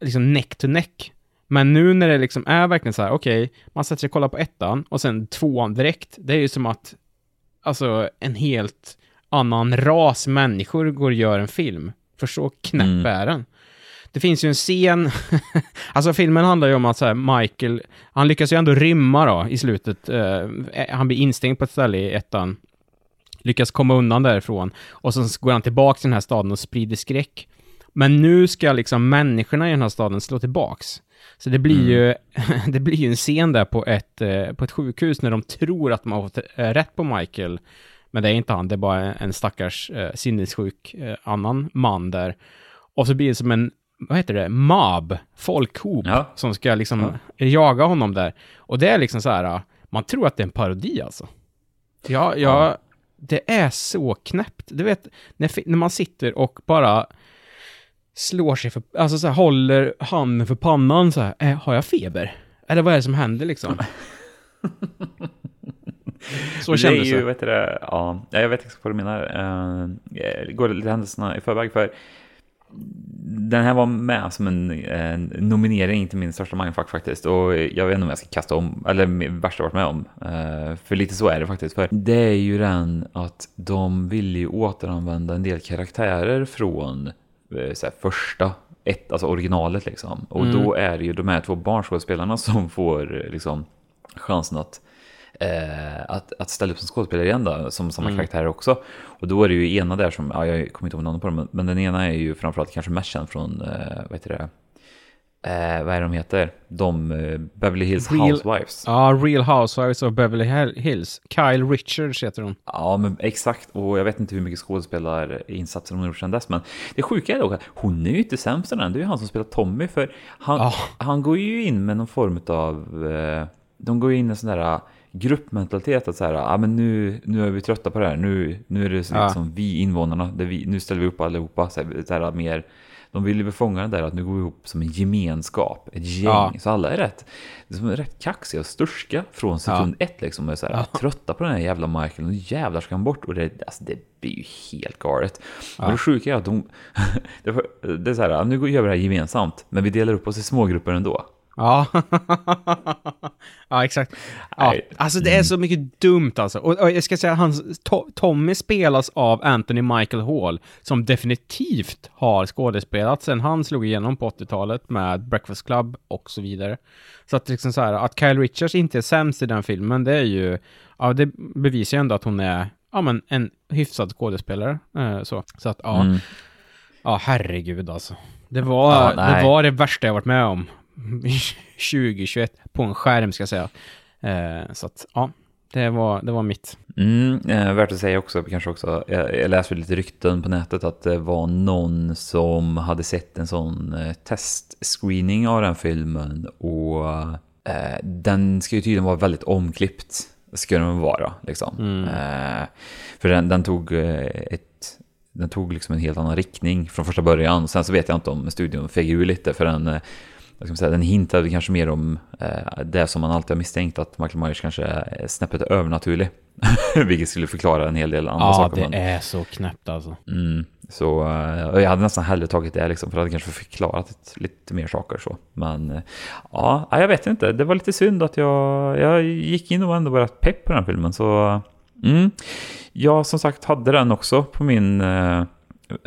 liksom neck to neck. Men nu när det liksom är verkligen så här, okej, man sätter sig och kollar på ettan och sen tvåan direkt, det är ju som att alltså en helt annan ras människor går och gör en film. För så knäpp Mm. är den. Det finns ju en scen, alltså filmen handlar ju om att så här, Michael, han lyckas ju ändå rymma då i slutet. Eh, han blir instängd på ett ställe i ettan. Lyckas komma undan därifrån. Och sen går han tillbaka till den här staden och sprider skräck. Men nu ska liksom människorna i den här staden slå tillbaks. Så det blir ju, det blir ju en scen där på ett, eh, på ett sjukhus när de tror att de har fått eh, rätt på Michael. Men det är inte han, det är bara en stackars eh, sinnessjuk eh, annan man där. Och så blir det som en, vad heter det, mob, folkhop, Ja. som ska liksom jaga honom där. Och det är liksom så här, eh, man tror att det är en parodi alltså. Ja, ja, det är så knäppt. Du vet, när, när man sitter och bara slår sig för, alltså så här, håller handen för pannan så här, eh, har jag feber? Eller vad är det som händer liksom? så det är kändes ju, vet du ja, jag vet exakt vad du menar. Uh, går lite händelserna i förväg för den här var med som en, en nominering till min största mindfuck faktiskt. Och jag vet inte om jag ska kasta om, eller värsta varit med om. Eh, för lite så är det faktiskt. För det är ju den att de vill ju återanvända en del karaktärer från så här, första, ett, alltså originalet liksom. Och då är det ju de här två barnskådespelarna som får eh, liksom chansen att eh, att, att ställa upp som skådespelare igen då, som samma karaktärer också. Och då är det ju ena där som, ja, jag kommer inte ihåg namnet på dem, men, men den ena är ju framförallt kanske mest känd från, eh, vad heter det, eh, vad är de heter? De, eh, Beverly Hills Real- Housewives. Ja, Real Housewives of Beverly Hill- Hills. Kyle Richards heter hon. Ja, men exakt. Och jag vet inte hur mycket skådespelarinsatser hon har gjort sedan dess. Men det sjuka är dock att hon är ju inte sämst den. Det är ju han som spelar Tommy. För han, Ja. han går ju in med någon form av... Eh, de går ju in i en sån där gruppmentalitet. Att så här, ah, men nu, nu är vi trötta på det här. Nu, nu är det så Ja. liksom vi invånarna. Vi, nu ställer vi upp allihopa. Så här, så här, mer, de vill ju befånga det där att nu går vi ihop som en gemenskap. Ett gäng. Ja. Så alla är rätt, är rätt kaxiga och sturska från sekund ett. Liksom, och är så här, Trötta på den här jävla Michael. Nu jävlar ska han bort. Och det, alltså, det blir ju helt galet. Och det sjuka är att de... det är så här, nu gör vi det här gemensamt. Men vi delar upp oss i smågrupper ändå. Ja, ja exakt. Ja, Nej. alltså det är så mycket dumt alltså. Och, och jag ska säga, hans, to, Tommy spelas av Anthony Michael Hall, som definitivt har skådespelat sen han slog igenom på 80-talet med Breakfast Club och så vidare. Så att liksom så här, att Kyle Richards inte är sämst i den filmen, det är ju, ja det bevisar ju ändå att hon är, ja men en hyfsad skådespelare. Eh, så. så att ja, Mm. ja herregud alltså. Det var, Ja, det var det värsta jag varit med om. 2021 på en skärm ska jag säga. Eh, så att ja, det var, det var mitt. Mm, eh, värt att säga också, kanske också, jag, jag läste lite rykten på nätet att det var någon som hade sett en sån eh, testscreening av den filmen och eh, den ska ju tydligen vara väldigt omklippt, ska den vara liksom. Eh, för den, den tog eh, ett den tog liksom en helt annan riktning från första början. Sen så vet jag inte om studion feg ur lite för den, vad ska man säga, den hintade kanske mer om eh, det som man alltid har misstänkt att Michael Myers kanske är snäppet övernaturlig. Vilket skulle förklara en hel del andra Ja, saker. det men- är så knäppt alltså. Mm, så eh, jag hade nästan hellre tagit det liksom, för det hade kanske förklarat ett, lite mer saker så. Men eh, ja, jag vet inte. Det var lite synd att jag, jag gick in och var ändå bara pepp på den här filmen. Så mm. jag som sagt hade den också på min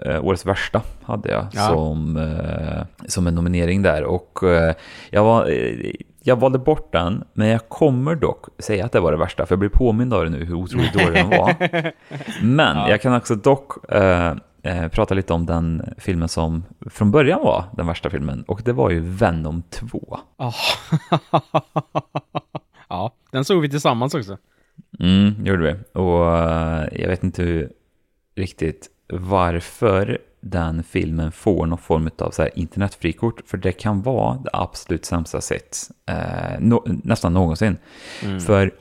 eh, årets värsta. Hade jag Ja. som, eh, som en nominering där. Och eh, jag var... Eh, jag valde bort den, men jag kommer dock säga att det var det värsta, för jag blir påmind av det nu hur otroligt dålig den var. Men jag kan också dock eh, eh, prata lite om den filmen som från början var den värsta filmen, och det var ju Venom 2. Ah. ja, den såg vi tillsammans också. Mm, gjorde vi. Och jag vet inte hur, riktigt varför den filmen får någon form av så här internetfrikort, för det kan vara det absolut sämsta sett eh, nå- nästan någonsin. För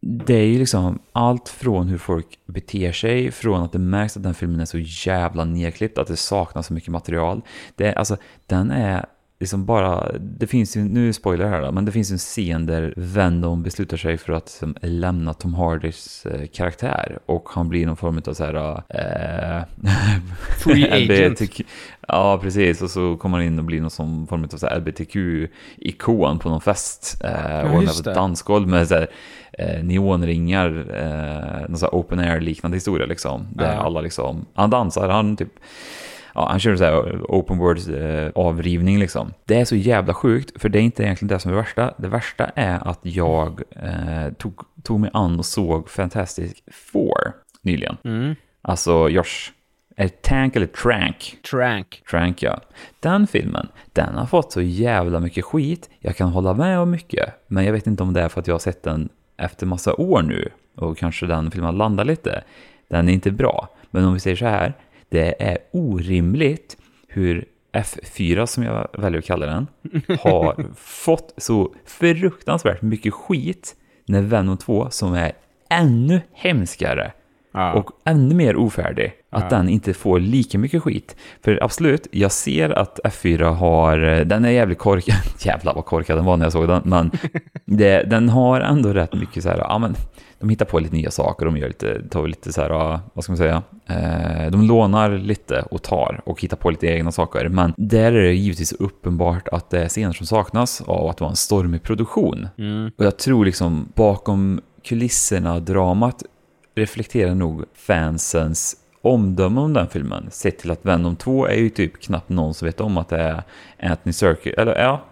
det är ju liksom allt från hur folk beter sig, från att det märks att den filmen är så jävla nedklippt, att det saknas så mycket material. Det, alltså, den är liksom bara, det finns ju, nu är spoiler här då, men det finns ju en scen där Venom beslutar sig för att liksom, lämna Tom Hardys eh, karaktär och han blir någon form av så här... Eh, Free agent. LBTQ Ja, precis. Och så kommer han in och blir någon som form av så här LBTQ-ikon på någon fest. Eh, och han det. ett dansgolv med så här, eh, neonringar, eh, någon så här open air-liknande historia liksom. Där Ja. alla liksom, han dansar, han typ Ja, han kör så här open world eh, avrivning liksom. Det är så jävla sjukt, för det är inte egentligen det som är det värsta. Det värsta är att jag eh, tog, tog mig an och såg Fantastic Four nyligen. Mm. Alltså Josh, är det Tank eller Trank? Trank. Trank ja. Den filmen, den har fått så jävla mycket skit. Jag kan hålla med om mycket, men jag vet inte om det är för att jag har sett den efter massa år nu och kanske den filmen landar lite. Den är inte bra, men om vi säger så här, det är orimligt hur F4, som jag väljer att kalla den, har fått så fruktansvärt mycket skit när Venom 2, som är ännu hemskare, Ja. och ännu mer ofärdig. Att Ja. den inte får lika mycket skit. För absolut, jag ser att F4 har, den är jävligt korkad, jävlar vad korkad den var när jag såg den, men det, den har ändå rätt mycket så här, ja men de hittar på lite nya saker, de gör lite, tar lite så här, vad ska man säga, eh, de lånar lite och tar och hittar på lite egna saker. Men där är det givetvis uppenbart att det är scener som saknas av att det var en stormig produktion. Mm. Och jag tror liksom bakom kulisserna, dramat, reflekterar nog fansens omdöme om den filmen. Sett till att Venom 2 är ju typ knappt någon som vet om att det är Anthony Serkis, eller ja,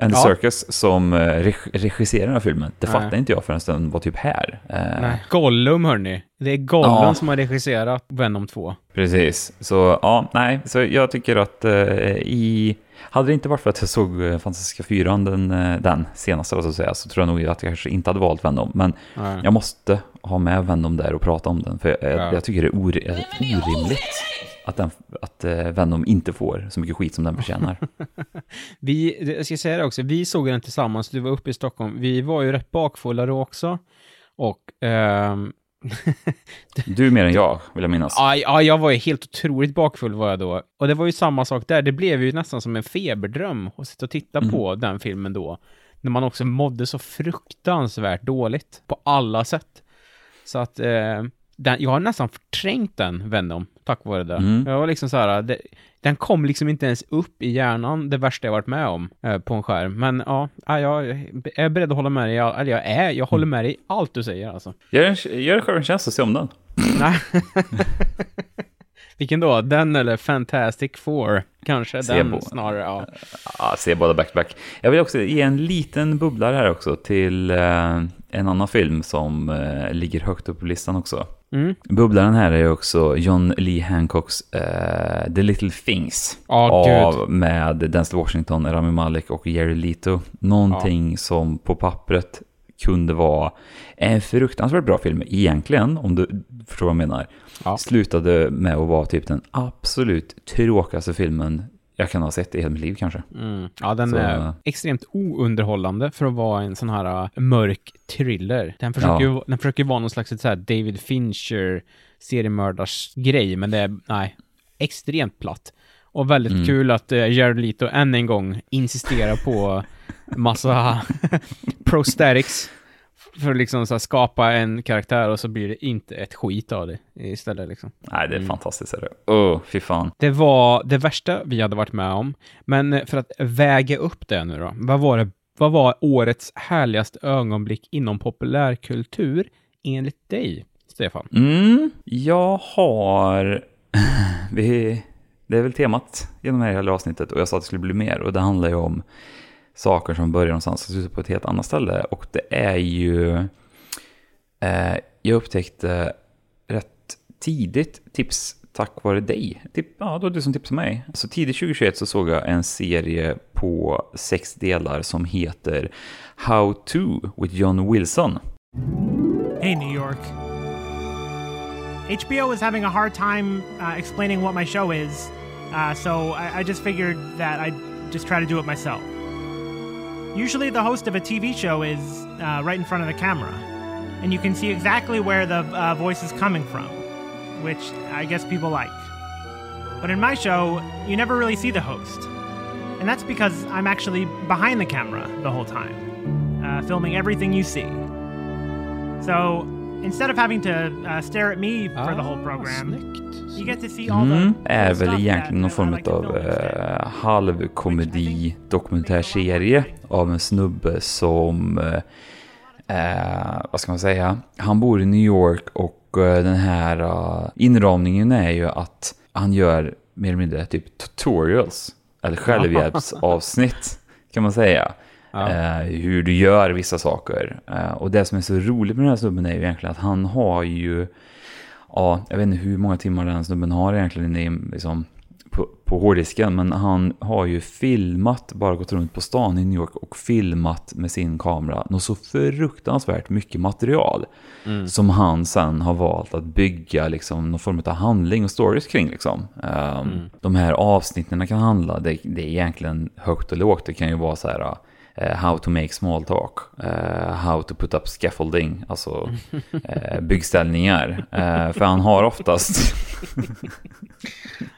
Andy Ja. Serkis som eh, reg- regisserar den här filmen. Det Nej. fattade inte jag förrän den var typ här. Eh, Nej. Gollum hörni. Det är Gollum Ja. som har regisserat Venom 2. Precis, så ja, nej, så jag tycker att eh, i... Hade det inte varit för att jag såg eh, Fantastiska Fyran, den, eh, den senaste så att säga, så tror jag nog att jag kanske inte hade valt Venom. Men Nej. jag måste ha med Venom där och prata om den, för jag, Ja. jag tycker det är ori- är orimligt att, den, att eh, Venom inte får så mycket skit som den förtjänar. Vi, jag ska säga det också, vi såg den tillsammans, du var uppe i Stockholm. Vi var ju rätt bakfulla då också. Och... ehm, Du mer än jag, vill jag minnas. Ja, ja, jag var ju helt otroligt bakfull var jag då. Och det var ju samma sak där, det blev ju nästan som en feberdröm att sitta och titta Mm. på den filmen då. När man också mådde så fruktansvärt dåligt på alla sätt. Så att, eh, den, jag har nästan förträngt den, Venom, tack vare det. Mm. Jag var liksom så här, det, den kom liksom inte ens upp i hjärnan, det värsta jag varit med om eh, på en skärm. Men ja, ja, jag är beredd att hålla med dig, all- eller jag är, jag håller med dig i allt du säger alltså. Gör, en, gör själv en tjänst och se om den. Nej. Vilken då? Den eller Fantastic Four? Kanske Se den snarare, ja. Ja, se båda back to back. Jag vill också ge en liten bubblare här också till eh, en annan film som eh, ligger högt upp på listan också. Mm. Bubblaren här är också John Lee Hancocks eh, The Little Things. Ja, av, med Denzel Washington, Rami Malek och Jerry Leto. Någonting som på pappret kunde vara en fruktansvärt bra film egentligen, om du förstår vad jag menar. Ja. Slutade med att vara typ den absolut tråkigaste filmen jag kan ha sett i hela mitt liv kanske. Mm. Ja, den Så- är extremt ounderhållande för att vara en sån här uh, mörk thriller. Den försöker, Ja. ju, den försöker vara någon slags så här David Fincher seriemördars grej, men det är, nej, extremt platt. Och väldigt Mm. kul att uh, Jared Leto än en gång insisterar på massa prosthetics för att liksom så skapa en karaktär och så blir det inte ett skit av det istället liksom. Nej, det är fantastiskt. Är det. Åh, fy fan. Det var det värsta vi hade varit med om. Men för att väga upp det nu då. Vad var, det, vad var årets härligaste ögonblick inom populärkultur enligt dig, Stefan? Mm, jag har... Vi, det är väl temat genom det här hela avsnittet och jag sa att det skulle bli mer och det handlar ju om saker som börjar någonstans och slutar på ett helt annat ställe och det är ju... Eh, jag upptäckte rätt tidigt tips tack vare dig. Tip, ja, det var du som tipsade mig. Så tidigt 2021 så såg jag en serie på sex delar som heter How to with John Wilson. Hey, New York. HBO is having a hard time uh, explaining what my show is, uh, so I, I just figured that I'd just try to do it myself. Usually, the host of a TV show is uh, right in front of the camera, and you can see exactly where the uh, voice is coming from, which I guess people like. But in my show, you never really see the host. And that's because I'm actually behind the camera the whole time, uh, filming everything you see. So instead of having to uh, stare at me for the whole program, Mm, är väl egentligen någon form av eh, halvkomedi dokumentärserie av en snubbe som, eh, eh, vad ska man säga, han bor i New York och eh, den här eh, inramningen är ju att han gör mer eller mindre typ tutorials, eller självhjälpsavsnitt kan man säga. Eh, hur du gör vissa saker. Eh, och det som är så roligt med den här snubben är ju egentligen att han har ju ja, jag vet inte hur många timmar den snubben har egentligen i, liksom, på, på hårddisken, men han har ju filmat, bara gått runt på stan i New York och filmat med sin kamera något så fruktansvärt mycket material som han sen har valt att bygga liksom, någon form av handling och stories kring. Liksom. Um, De här avsnitten kan handla, det, det är egentligen högt och lågt, det kan ju vara så här How to make small talk, eh, How to put up scaffolding, alltså eh, byggställningar. Eh, för han har oftast...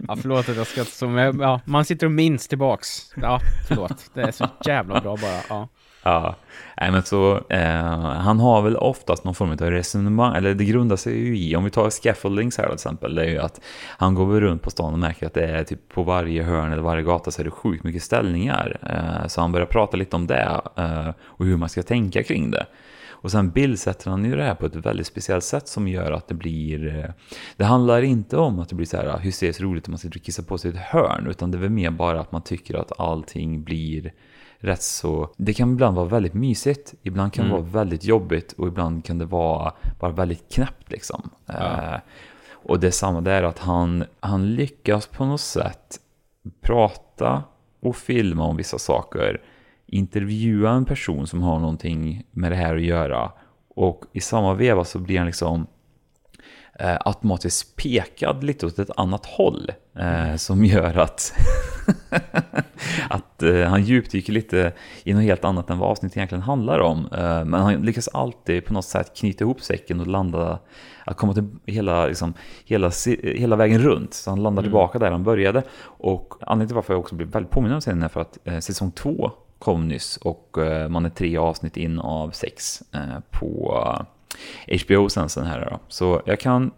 Ja, förlåt att jag skrattar så, men ja, man sitter och minns tillbaks. Ja, förlåt. Det är så jävla bra bara. Ja. Ja, nej men så, eh, han har väl oftast någon form av resonemang, eller det grundar sig ju i, om vi tar scaffoldings här till exempel, det är ju att han går väl runt på stan och märker att det är typ på varje hörn eller varje gata så är det sjukt mycket ställningar. Eh, så han börjar prata lite om det eh, och hur man ska tänka kring det. Och sen bildsätter han ju det här på ett väldigt speciellt sätt som gör att det blir... Eh, det handlar inte om att det blir så här hysteriskt roligt om man sitter och kissar på sig i ett hörn, utan det är väl mer bara att man tycker att allting blir rätt så... Det kan ibland vara väldigt mysigt, ibland kan det vara väldigt jobbigt och ibland kan det vara bara väldigt knäppt liksom. Eh, och det är samma där att han, han lyckas på något sätt prata och filma om vissa saker, intervjua en person som har någonting med det här att göra och i samma veva så blir han liksom eh, automatiskt pekad lite åt ett annat håll eh, som gör att, att eh, han djupdyker lite i något helt annat än vad avsnittet egentligen handlar om. Eh, men han lyckas alltid på något sätt knyta ihop säcken och landa, att komma till hela, liksom, hela, hela vägen runt. Så han landar tillbaka där han började. Och anledningen till varför jag också blev väldigt påmind om serien är för att eh, säsong två kom nyss och eh, man är tre avsnitt in av sex eh, på eh, HBO sen, sen här då. Så jag kan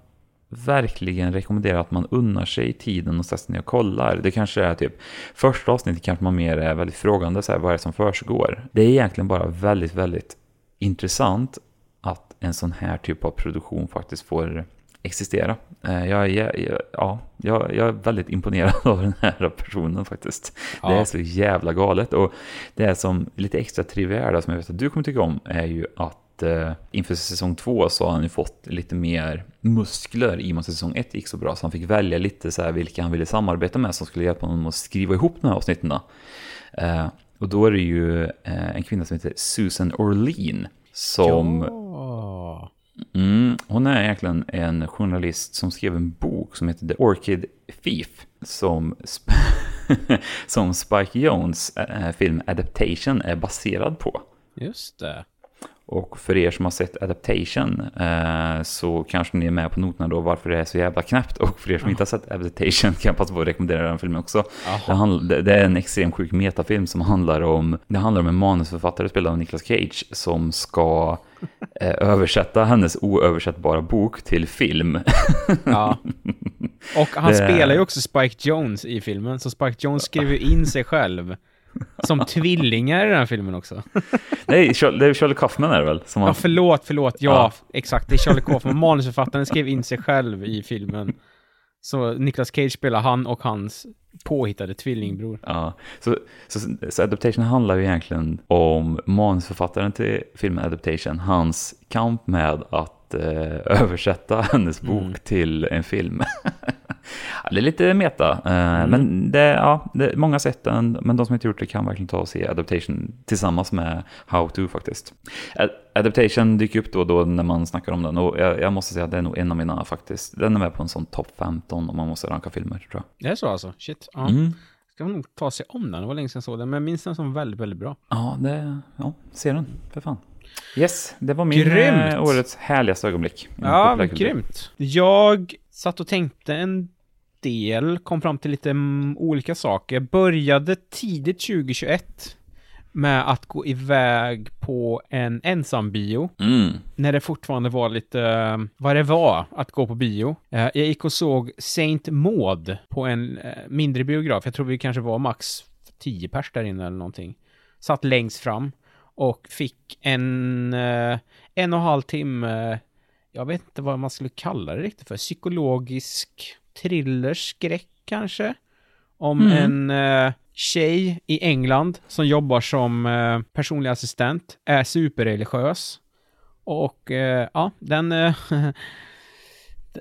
verkligen rekommendera att man unnar sig tiden och sätter sig ner och kollar. Det kanske är typ första avsnittet kanske man mer är väldigt frågande så här, vad är det som försiggår? Det är egentligen bara väldigt, väldigt intressant att en sån här typ av produktion faktiskt får existera. Eh, Jag, är- ja, jag, jag är väldigt imponerad av den här personen faktiskt. Det Ja. är så jävla galet. Och det som är lite extra triviära som jag vet att du kommer tycka om är ju att eh, inför säsong två så har han ju fått lite mer muskler i och med att säsong ett gick så bra. Så han fick välja lite så här vilka han ville samarbeta med som skulle hjälpa honom att skriva ihop de här avsnitten. Eh, och då är det ju eh, en kvinna som heter Susan Orlean som Åh. Mm, hon är egentligen en journalist som skrev en bok som heter The Orchid Thief. Som, sp- som Spike Jones eh, film Adaptation är baserad på. Just det. Och för er som har sett Adaptation eh, så kanske ni är med på noterna då varför det är så jävla knäppt. Och för er som inte har sett Adaptation kan jag passa på att rekommendera den filmen också. Det, handl- det, är en extremt sjuk metafilm som handlar om, det handlar om en manusförfattare spelad av Nicolas Cage som ska eh, översätta hennes oöversättbara bok till film. Ja. Och han Det- spelar ju också Spike Jones i filmen, så Spike Jones skriver ju in sig själv som tvillingar i den här filmen också. Nej, det är Charlie Kaufman är det väl? Som har, Ja, förlåt, förlåt. Ja, Ja. exakt. Det är Charlie Kaufman. Manusförfattaren skrev in sig själv i filmen. Så Nicolas Cage spelar han och hans påhittade tvillingbror. Ja, så, så, så Adaptation handlar ju egentligen om manusförfattaren till filmen Adaptation, hans kamp med att eh, översätta hennes bok till en film. Det är lite meta, eh, men det, ja, det, många sett den, men de som inte gjort det kan verkligen ta och se Adaptation tillsammans med How To faktiskt. Ad- Adaptation dyker upp då och då när man snackar om den och jag, jag måste säga att det är nog en av mina faktiskt, den är med på en sån topp 15 om man måste ranka filmer tror jag. Det är så alltså? Shit. Ja. Mm. Ska man nog ta sig om den. Det var länge sedan jag såg den, men jag minns den som väldigt, väldigt bra. Ja, det, ja, ser den, för fan. Yes, det var min Grymt! eh, årets härligaste ögonblick. Ja, grymt. Jag satt och tänkte en del, kom fram till lite mm, olika saker. Började tidigt 2021 med att gå iväg på en ensambio. Mm. När det fortfarande var lite eh, vad det var att gå på bio. Eh, Jag gick och såg Saint Maud på en eh, mindre biograf. Jag tror vi kanske var max 10 pers där inne eller någonting. Satt längst fram och fick en en och en halv timme jag vet inte vad man skulle kalla det riktigt för, psykologisk thriller, skräck kanske? Om en eh, tjej i England som jobbar som eh, personlig assistent, är superreligiös. Och eh, ja, den... Eh,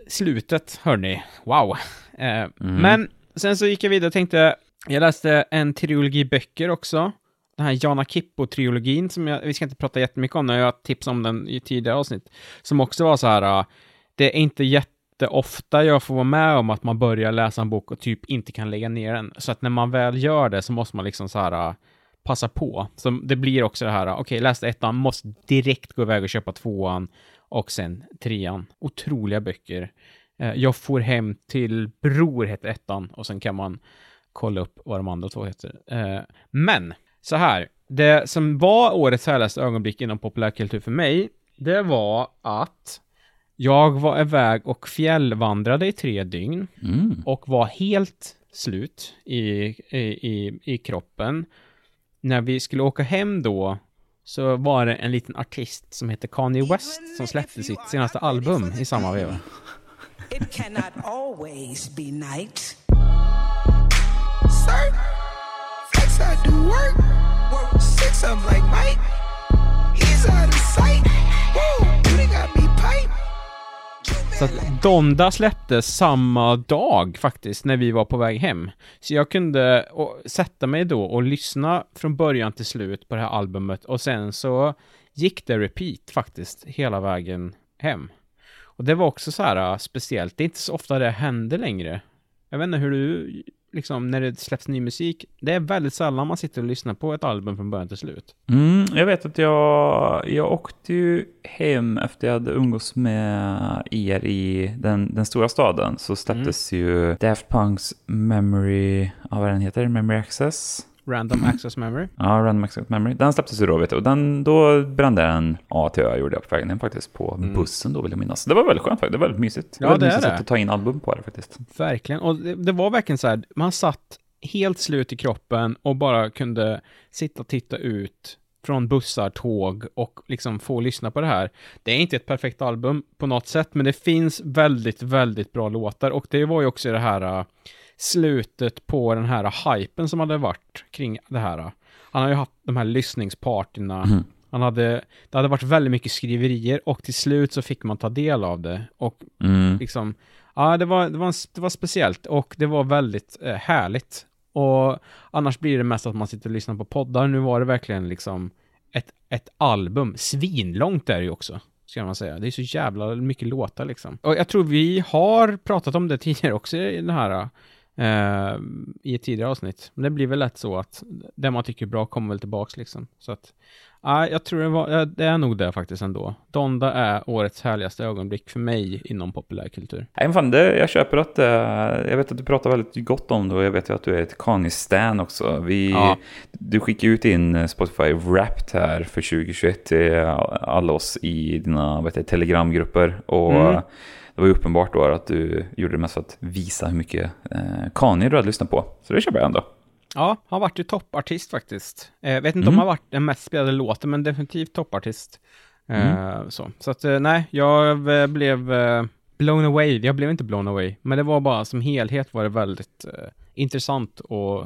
slutet, hörni. Wow. Eh, Men sen så gick jag vidare och tänkte, jag läste en trilogi böcker också. Den här Jana Kippo-trilogin, som jag, vi ska inte prata jättemycket om, när jag tipsade om den i tidigare avsnitt. Som också var så här, uh, det är inte ofta jag får vara med om att man börjar läsa en bok och typ inte kan lägga ner den. Så att när man väl gör det så måste man liksom så här äh, passa på. Så det blir också det här, äh, okej, läste ettan, måste direkt gå iväg och köpa tvåan och sen trean. Otroliga böcker. Äh, jag får hem till Bror heter ettan och sen kan man kolla upp vad de andra två heter. Men, så här, det som var årets härligaste ögonblick inom populärkultur för mig, det var att jag var iväg och fjällvandrade i tre dygn Mm. och var helt slut i, i, i, i kroppen. När vi skulle åka hem då så var det en liten artist som heter Kanye West som släppte sitt senaste album i samma veva. It cannot always be night. Sir, flex I do work. Work six I'm like Mike. He's out of sight. Whoa, you got me. Så att Donda släpptes samma dag faktiskt, när vi var på väg hem. Så jag kunde sätta mig då och lyssna från början till slut på det här albumet och sen så gick det repeat faktiskt hela vägen hem. Och det var också så här äh, speciellt, det är inte så ofta det händer längre. Jag vet inte hur du, liksom, när det släpps ny musik, det är väldigt sällan man sitter och lyssnar på ett album från början till slut. Mm, jag vet att jag, jag åkte ju hem efter jag hade umgås med er i den, den stora staden. Så släpptes ju Daft Punks Memory, ja, vad den heter, Memory Access. Random Access Memory. Ja, Random Access Memory. Den släpptes ju då, vet du. Och den, då brände jag en A till Ö, gjorde jag på vägen hem faktiskt, på bussen då vill jag minnas. Det var väldigt skönt faktiskt, det var väldigt mysigt. Ja, det är mysigt det. sätt att ta in album på det faktiskt. Verkligen. Och det, det var verkligen så här, man satt helt slut i kroppen och bara kunde sitta och titta ut från bussar, tåg och liksom få lyssna på det här. Det är inte ett perfekt album på något sätt, men det finns väldigt, väldigt bra låtar och det var ju också det här äh, slutet på den här hypen som hade varit kring det här. Han har ju haft de här lyssningspartyna. Han hade, det hade varit väldigt mycket skriverier och till slut så fick man ta del av det. Och Mm. liksom, ja det var, det var, det var speciellt och det var väldigt eh, härligt. Och annars blir det mest att man sitter och lyssnar på poddar. Nu var det verkligen liksom ett, ett album. Svinlångt är det ju också, ska man säga. Det är så jävla mycket låtar liksom. Och jag tror vi har pratat om det tidigare också i den här eh, i ett tidigare avsnitt. Men det blir väl lätt så att det man tycker är bra kommer väl tillbaks liksom. Så att, ja, jag tror det, var, det är nog det faktiskt ändå. Donda är årets härligaste ögonblick för mig inom populärkultur. Nej, fan, det, jag köper att eh, jag vet att du pratar väldigt gott om det och jag vet ju att du är ett Kanye-stan också. Vi, Ja. Du skickar ut in eh, Spotify Wrapped här för 2021 till alla oss i dina heter, det, telegramgrupper. Och Mm. Det var ju uppenbart då att du gjorde det mest för att visa hur mycket eh, Kanye du hade lyssnat på. Så det köper jag ändå. Ja, har varit ju toppartist faktiskt. Eh, vet inte Mm. om han har varit den mest spelade låten, men definitivt toppartist. Eh, så så att, eh, nej, jag eh, blev eh, blown away. Jag blev inte blown away, men det var bara som helhet var det väldigt intressant och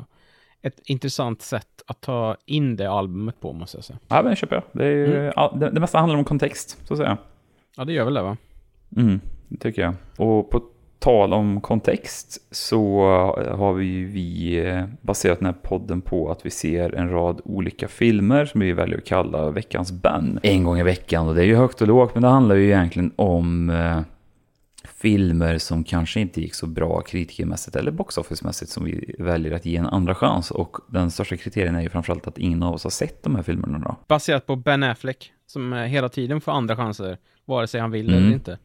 ett intressant sätt att ta in det albumet på, måste jag säga. Ja, men det köper jag. Det, är ju, ja, det, det mesta handlar om kontext, så att säga. Ja, det gör väl det, va? Mm, tycker jag. Och på tal om kontext så har vi, vi baserat den här podden på att vi ser en rad olika filmer som vi väljer att kalla veckans band. En gång i veckan och det är ju högt och lågt men det handlar ju egentligen om eh, filmer som kanske inte gick så bra kritikermässigt eller boxoffice-mässigt som vi väljer att ge en andra chans. Och den största kriterien är ju framförallt att ingen av oss har sett de här filmerna då. Baserat på Ben Affleck, som eh, hela tiden får andra chanser, vare sig han vill Mm. eller inte.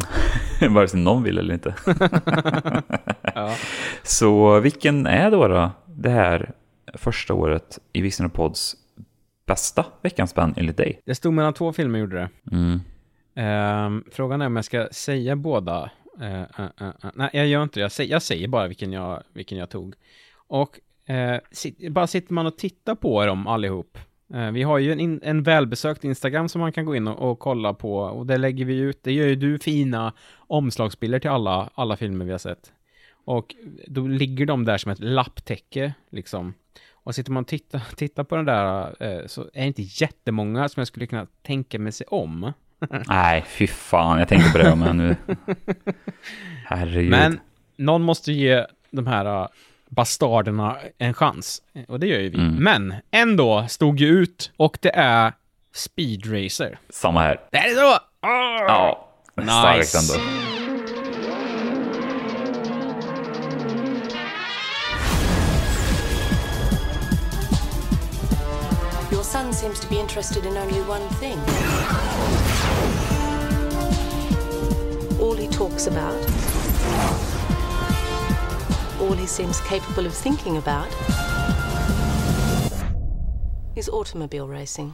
Vare sig någon vill eller inte. Ja. Så vilken är då, då det här första året i Visner Pods bästa veckans band enligt dig? Det stod mellan två filmer, gjorde det. Mm. Ehm, frågan är om jag ska säga båda. Eh, eh, eh. Nej, jag gör inte det. Jag, säger, jag säger bara vilken jag, vilken jag tog. Och eh, sit, bara sitter man och tittar på dem allihop. Eh, vi har ju en, en välbesökt Instagram som man kan gå in och, och kolla på. Och det lägger vi ut. Det gör ju du fina omslagsbilder till alla, alla filmer vi har sett. Och då ligger de där som ett lapptäcke, liksom. Och sitter man och tittar, tittar på den där eh, så är det inte jättemånga som jag skulle kunna tänka mig se om. Nej, fy fan, jag tänkte på det men nu. Herregud. Men någon måste ge de här uh, bastarderna en chans. Och det gör ju vi. Mm. Men ändå stod ju ut och det är Speed Racer. Samma här. Det är det så! Ja, starkt Nice. ändå. man seems to be interested in only one thing. All he talks about, all he seems capable of thinking about, is automobile racing.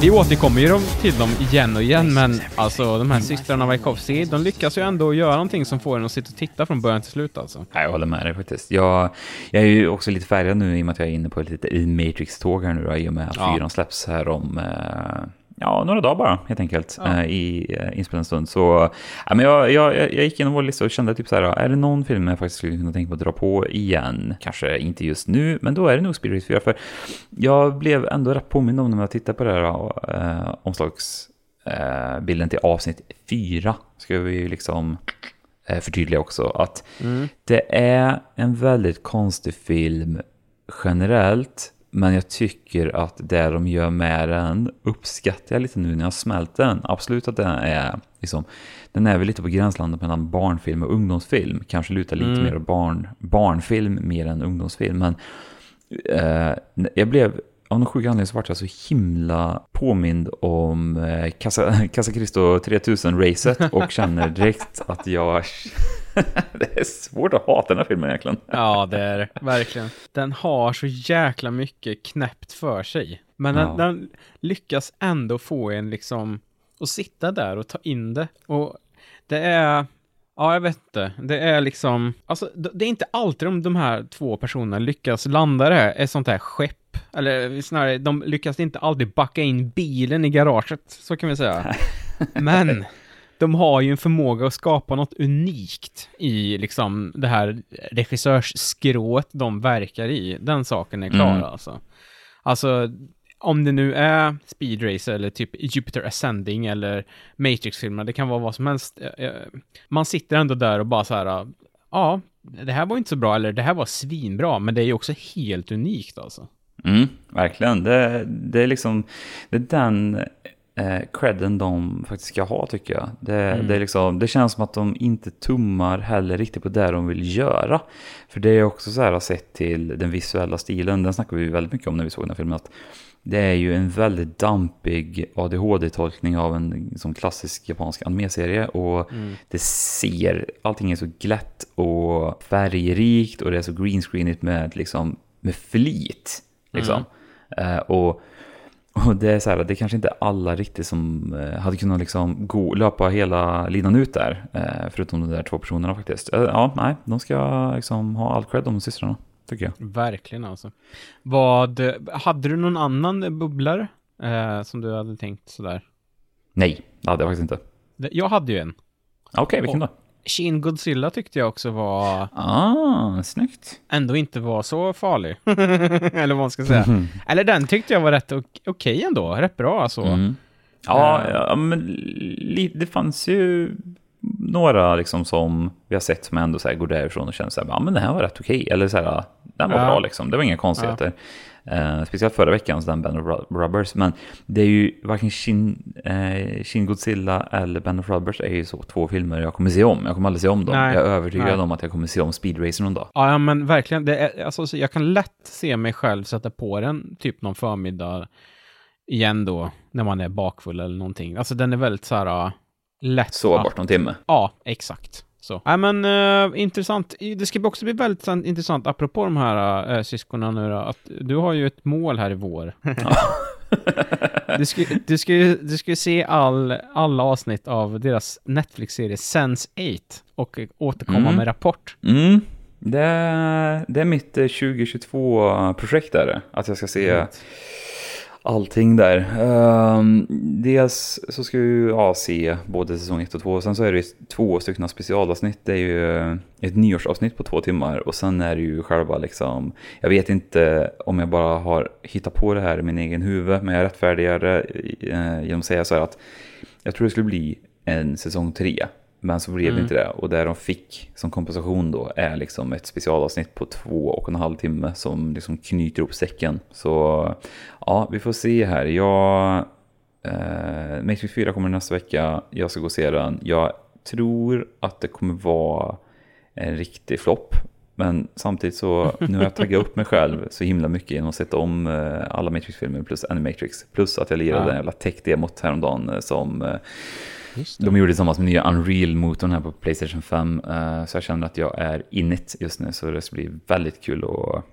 Vi återkommer ju till dem igen och igen, men alltså de här systrarna Wajkowski, de lyckas ju ändå göra någonting som får en att sitta och titta från början till slut alltså. Jag håller med dig faktiskt. Jag, jag är ju också lite färgad nu i och med att jag är inne på ett lite i Matrix-tåg här nu då, i och med att Ja. fyran släpps här om eh, ja, några dagar bara, helt enkelt, Ja. eh, i eh, inspelningsstund. Så ja, men jag, jag, jag gick igenom vår lista och kände typ så här, är det någon film jag faktiskt skulle kunna tänka mig att dra på igen? Kanske inte just nu, men då är det nog Spirit Race 4, för jag blev ändå rätt påmind om när jag tittade på det här eh, omslags eh, bilden till avsnitt 4. Ska vi ju liksom eh, förtydliga också att det är en väldigt konstig film generellt, men jag tycker att det de gör med den uppskattar jag lite nu när jag har smält den. Absolut att den är liksom, den är väl lite på gränslandet mellan barnfilm och ungdomsfilm. Kanske lutar lite Mm. mer barn, barnfilm mer än ungdomsfilm, men eh, jag blev av någon sjuk anledning så vart jag så himla påmind om eh, Casa, Casa Cristo 3000-racet och känner direkt att jag... det är svårt att hata den här filmen egentligen. Ja, det är det. Verkligen. Den har så jäkla mycket knäppt för sig. Men den, Ja. den lyckas ändå få en liksom att sitta där och ta in det. Och det är, ja jag vet inte, det är liksom, alltså det är inte alltid de, de här två personerna lyckas landa det, ett sånt här skepp. Eller snarare, de lyckas inte alltid backa in bilen i garaget, så kan vi säga. Men de har ju en förmåga att skapa något unikt i liksom det här regissörsskrået de verkar i. Den saken är klar Mm. alltså. Alltså, om det nu är Speed Racer eller typ Jupiter Ascending eller Matrix-filmer, det kan vara vad som helst. Eh, eh, Man sitter ändå där och bara så här, ja, det här var inte så bra, eller det här var svinbra, men det är ju också helt unikt alltså. Mm, verkligen. Det, det är liksom, det är den eh, credden de faktiskt ska ha tycker jag. Det, det, är liksom, det känns som att de inte tummar heller riktigt på det de vill göra. För det är också så här sett till den visuella stilen, den snackade vi väldigt mycket om när vi såg den här filmen, att det är ju en väldigt dampig ADHD-tolkning av en som klassisk japansk animeserie och det ser, allting är så glatt och färgrikt och det är så greenscreenigt med, liksom, med flit. Liksom. Eh, och, och det är så här, det är kanske inte alla riktigt som eh, hade kunnat liksom gå, löpa hela linan ut där, eh, förutom de där två personerna faktiskt. Eh, ja, nej, de ska liksom ha all cred de systrarna, tycker jag. Verkligen alltså. Vad, hade du någon annan bubblare eh, som du hade tänkt sådär? Nej, det hade jag faktiskt inte. Jag hade ju en. Okej, vilken då? Shin Godzilla tyckte jag också var, Ah, snyggt. ändå inte var så farlig. Eller vad man ska säga. Eller den tyckte jag var rätt ok- okej ändå, rätt bra alltså. Mm. Ja, Eh. ja, men det fanns ju några liksom som vi har sett som ändå så här går därifrån och känner så här, ja men det här var rätt okej. Eller så här, den var Ja. bra liksom, det var inga konstigheter. Eh, speciellt förra veckans den Band of Ru- Rubbers, men det är ju varken Shin, eh, Shin Godzilla eller Band of Rubbers är ju så två filmer jag kommer se om. Jag kommer aldrig se om dem. Nej. Jag är övertygad Nej. om att jag kommer se om Speed Racer någon dag. Ja, men verkligen. Det är, alltså, så jag kan lätt se mig själv sätta på den typ någon förmiddag igen då, när man är bakfull eller någonting. Alltså den är väldigt så här lätt. Sova bort någon timme. Ja, exakt. Så. Ja, men uh, intressant. Det ska också bli väldigt sant- intressant, apropå de här uh, syskonen nu då, att du har ju ett mål här i vår. du, ska, du, ska, ju- du ska ju se all, alla avsnitt av deras Netflix-serie Sense 8 och återkomma Mm. med rapport. Mm. Det, det är mitt eh, 2022-projekt där, att jag ska se allting där. Um, dels så ska vi ja, se både säsong 1 och 2, sen så är det ju två stycken specialavsnitt. Det är ju eh, ett nyårsavsnitt på två timmar och sen är det ju själva liksom, jag vet inte om jag bara har hittat på det här i min egen huvud, men jag rättfärdigar det eh, genom att säga så här att jag tror det skulle bli en säsong 3. Men så blev det Mm. inte det. Och det de fick som kompensation då är liksom ett specialavsnitt på två och en halv timme som liksom knyter ihop säcken. Så ja, vi får se här. Jag, eh, Matrix 4 kommer nästa vecka. Jag ska gå och se den. Jag tror att det kommer vara en riktig flopp. Men samtidigt så, nu har jag taggat upp mig själv så himla mycket genom att sätta om eh, alla Matrix-filmer plus Animatrix. Plus att jag lirade Ja. den jävla tech-demot häromdagen eh, som det. de gjorde tillsammans med nya Unreal-motorn här på Playstation 5. eh, Så jag känner att jag är in it just nu, så det ska bli väldigt kul att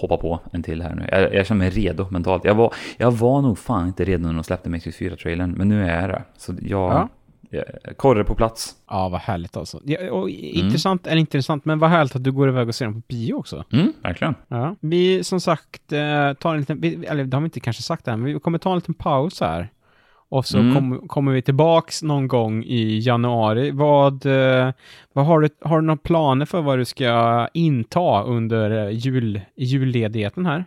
hoppa på en till här nu. Jag, jag känner mig redo mentalt. Jag var, jag var nog fan inte redo när de släppte Matrix 4-trailern, men nu är jag det. Så jag, Ja. korre på plats. Ja, vad härligt alltså. Ja, och Intressant, eller intressant, men vad härligt att du går iväg och ser den på bio också. Mm, verkligen. Ja. Vi som sagt eh, tar en liten, eller det har vi inte kanske sagt än, men vi kommer ta en liten paus här. Och så Mm. kom, kommer vi tillbaks någon gång i januari. Vad, eh, vad har, du, har du några planer för vad du ska inta under eh, jul, julledigheten här?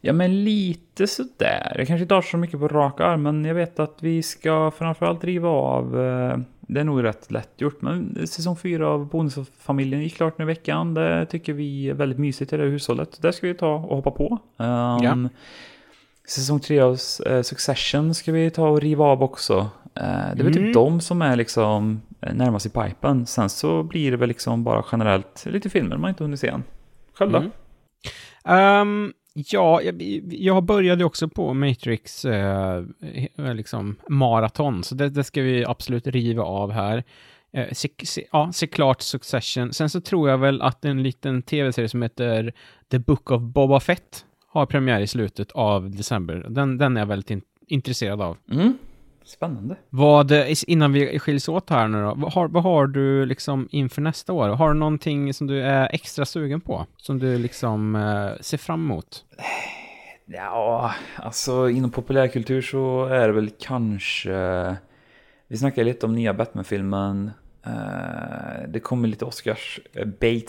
Ja, men lite sådär. Jag kanske inte har så mycket på rak arm, men jag vet att vi ska framförallt riva av, eh, det är nog rätt lätt gjort, men säsong fyra av Bonusfamiljen gick klart nu i veckan. Det tycker vi är väldigt mysigt i det här hushållet. Det ska vi ta och hoppa på. Um, Ja. Säsong tre av eh, Succession ska vi ta och riva av också. Eh, det är väl Mm. typ de som är liksom eh, närmast i pipen. Sen så blir det väl liksom bara generellt lite filmer man inte hunnit se än. Själv då? Mm. Ehm, ja, jag, jag började också på Matrix eh, liksom maraton, så det, det ska vi absolut riva av här. Eh, se, se, ja, se klart Succession. Sen så tror jag väl att en liten tv-serie som heter The Book of Boba Fett har premiär i slutet av december. Den, den är jag väldigt in, intresserad av. Mm. Spännande. Vad, eh, innan vi skiljs åt här nu då, vad har, vad har du liksom inför nästa år? Har du någonting som du är extra sugen på? Som du liksom eh, ser fram emot? Ja, alltså inom populärkultur så är det väl kanske... Vi snackade lite om nya Batman-filmen. Eh, Det kommer lite Oscars eh,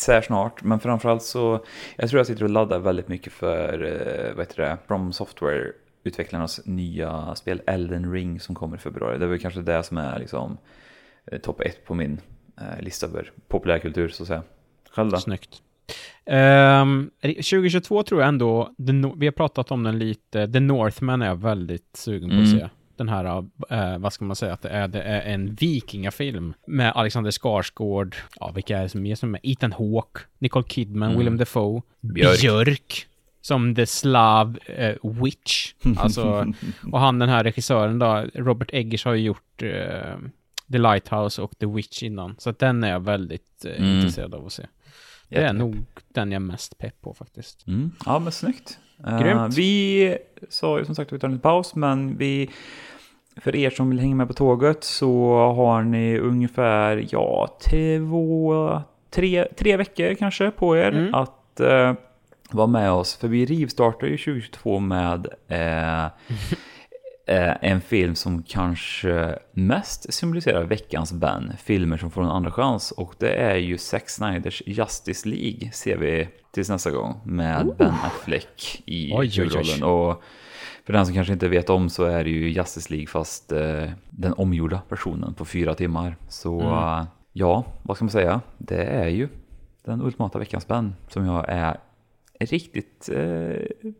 här snart, men framförallt så... Jag tror jag sitter och laddar väldigt mycket för, eh, vad heter det, From Software utvecklarnas nya spel Elden Ring som kommer i februari. Det är väl kanske det som är liksom topp ett på min lista över populärkultur så att säga. Själv då? Snyggt. Ehm, 2022 tror jag ändå, vi har pratat om den lite, The Northman är jag väldigt sugen på att Mm. Den här, eh, vad ska man säga, att det är, det är en vikingafilm med Alexander Skarsgård, ja vilka är det som är som är Ethan Hawke, Nicole Kidman, Mm. Willem Dafoe, Björk. Björk som The Slav eh, Witch. Alltså, och han den här regissören då, Robert Eggers har ju gjort eh, The Lighthouse och The Witch innan. Så att den är jag väldigt eh, Mm. intresserad av att se. Det är nog den jag är mest pepp på faktiskt. Mm. Ja, men snyggt. Eh, Grymt. vi sa ju som sagt att vi tar en liten paus, men vi... För er som vill hänga med på tåget så har ni ungefär, ja, två, tre, tre veckor kanske på er Mm. att eh, vara med oss. För vi rivstartar ju 2022 med eh, eh, en film som kanske mest symboliserar veckans vän. Filmer som får en andra chans. Och det är ju Zack Snyders Justice League ser vi tills nästa gång. Med Ben Affleck i huvudrollen. Och för den som kanske inte vet om så är det ju Justice League fast eh, den omgjorda versionen på fyra timmar. Så Mm. eh, ja, vad ska man säga? Det är ju den ultimata veckans Ben som jag är riktigt eh,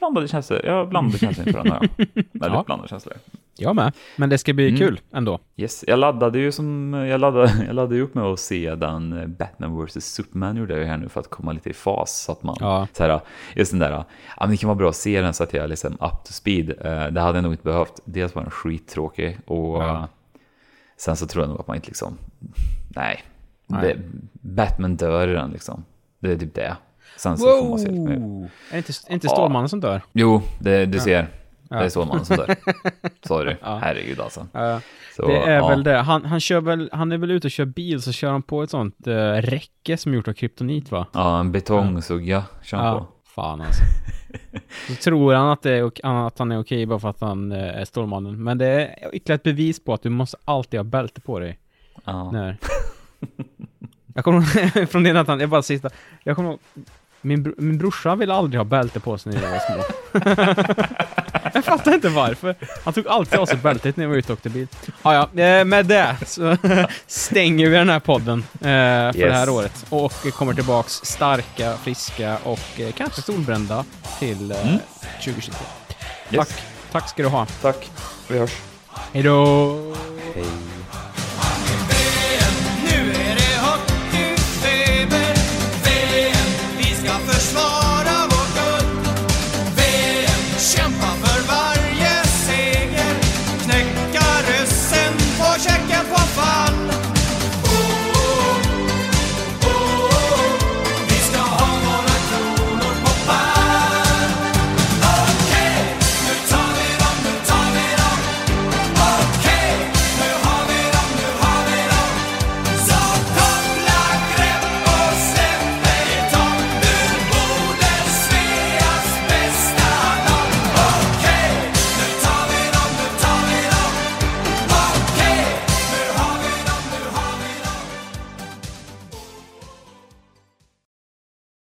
blandade känslor. Jag har blandade känslor inför den här. Väldigt Ja. blandade känslor. Jag med. Men det ska bli Mm. kul ändå. Yes, jag laddade ju som, jag laddade, jag laddade ju upp med att se den eh, Batman vs Superman gjorde jag här nu för att komma lite i fas så att man, Ja. så här, just den där, ja men det kan vara bra att se den så att jag är liksom up to speed. Eh, Det hade jag nog inte behövt. Dels var den skittråkig och Ja. eh, sen så tror jag nog att man inte liksom, nej, Nej. Det, Batman dör i den liksom. Det är typ det. Sen så får man se. Är det inte, är inte Ja. Stålmannen som dör? Jo, det, du ser. Det Ja. är så man som dör. Sorry, Ja. herregud alltså. Ja. Så, det är ja. väl det. Han, han, kör väl, han är väl ute och kör bil så kör han på ett sånt uh, räcke som är gjort av kryptonit va? Ja, en betongsugga kör han på. Ja, fan alltså. Så tror han att, det är, att han är okej bara för att han eh, är Stålmannen. Men det är ytterligare ett bevis på att du måste alltid ha bälte på dig. Ja. När... Jag kommer från det Nathan, jag bara sista. Jag kommer min, bro, min brorsa ville aldrig ha bälte på sig när jag var små. jag fattar inte varför. Han tog alltid av sig bältet när jag var ute och åkte bil. Ah, ja, eh, med det så stänger vi den här podden eh, för det här Yes. året. Och kommer tillbaks starka, friska och eh, kanske solbrända till eh, 2022. Yes. Tack. Tack ska du ha. Tack, vi hörs. Hej då!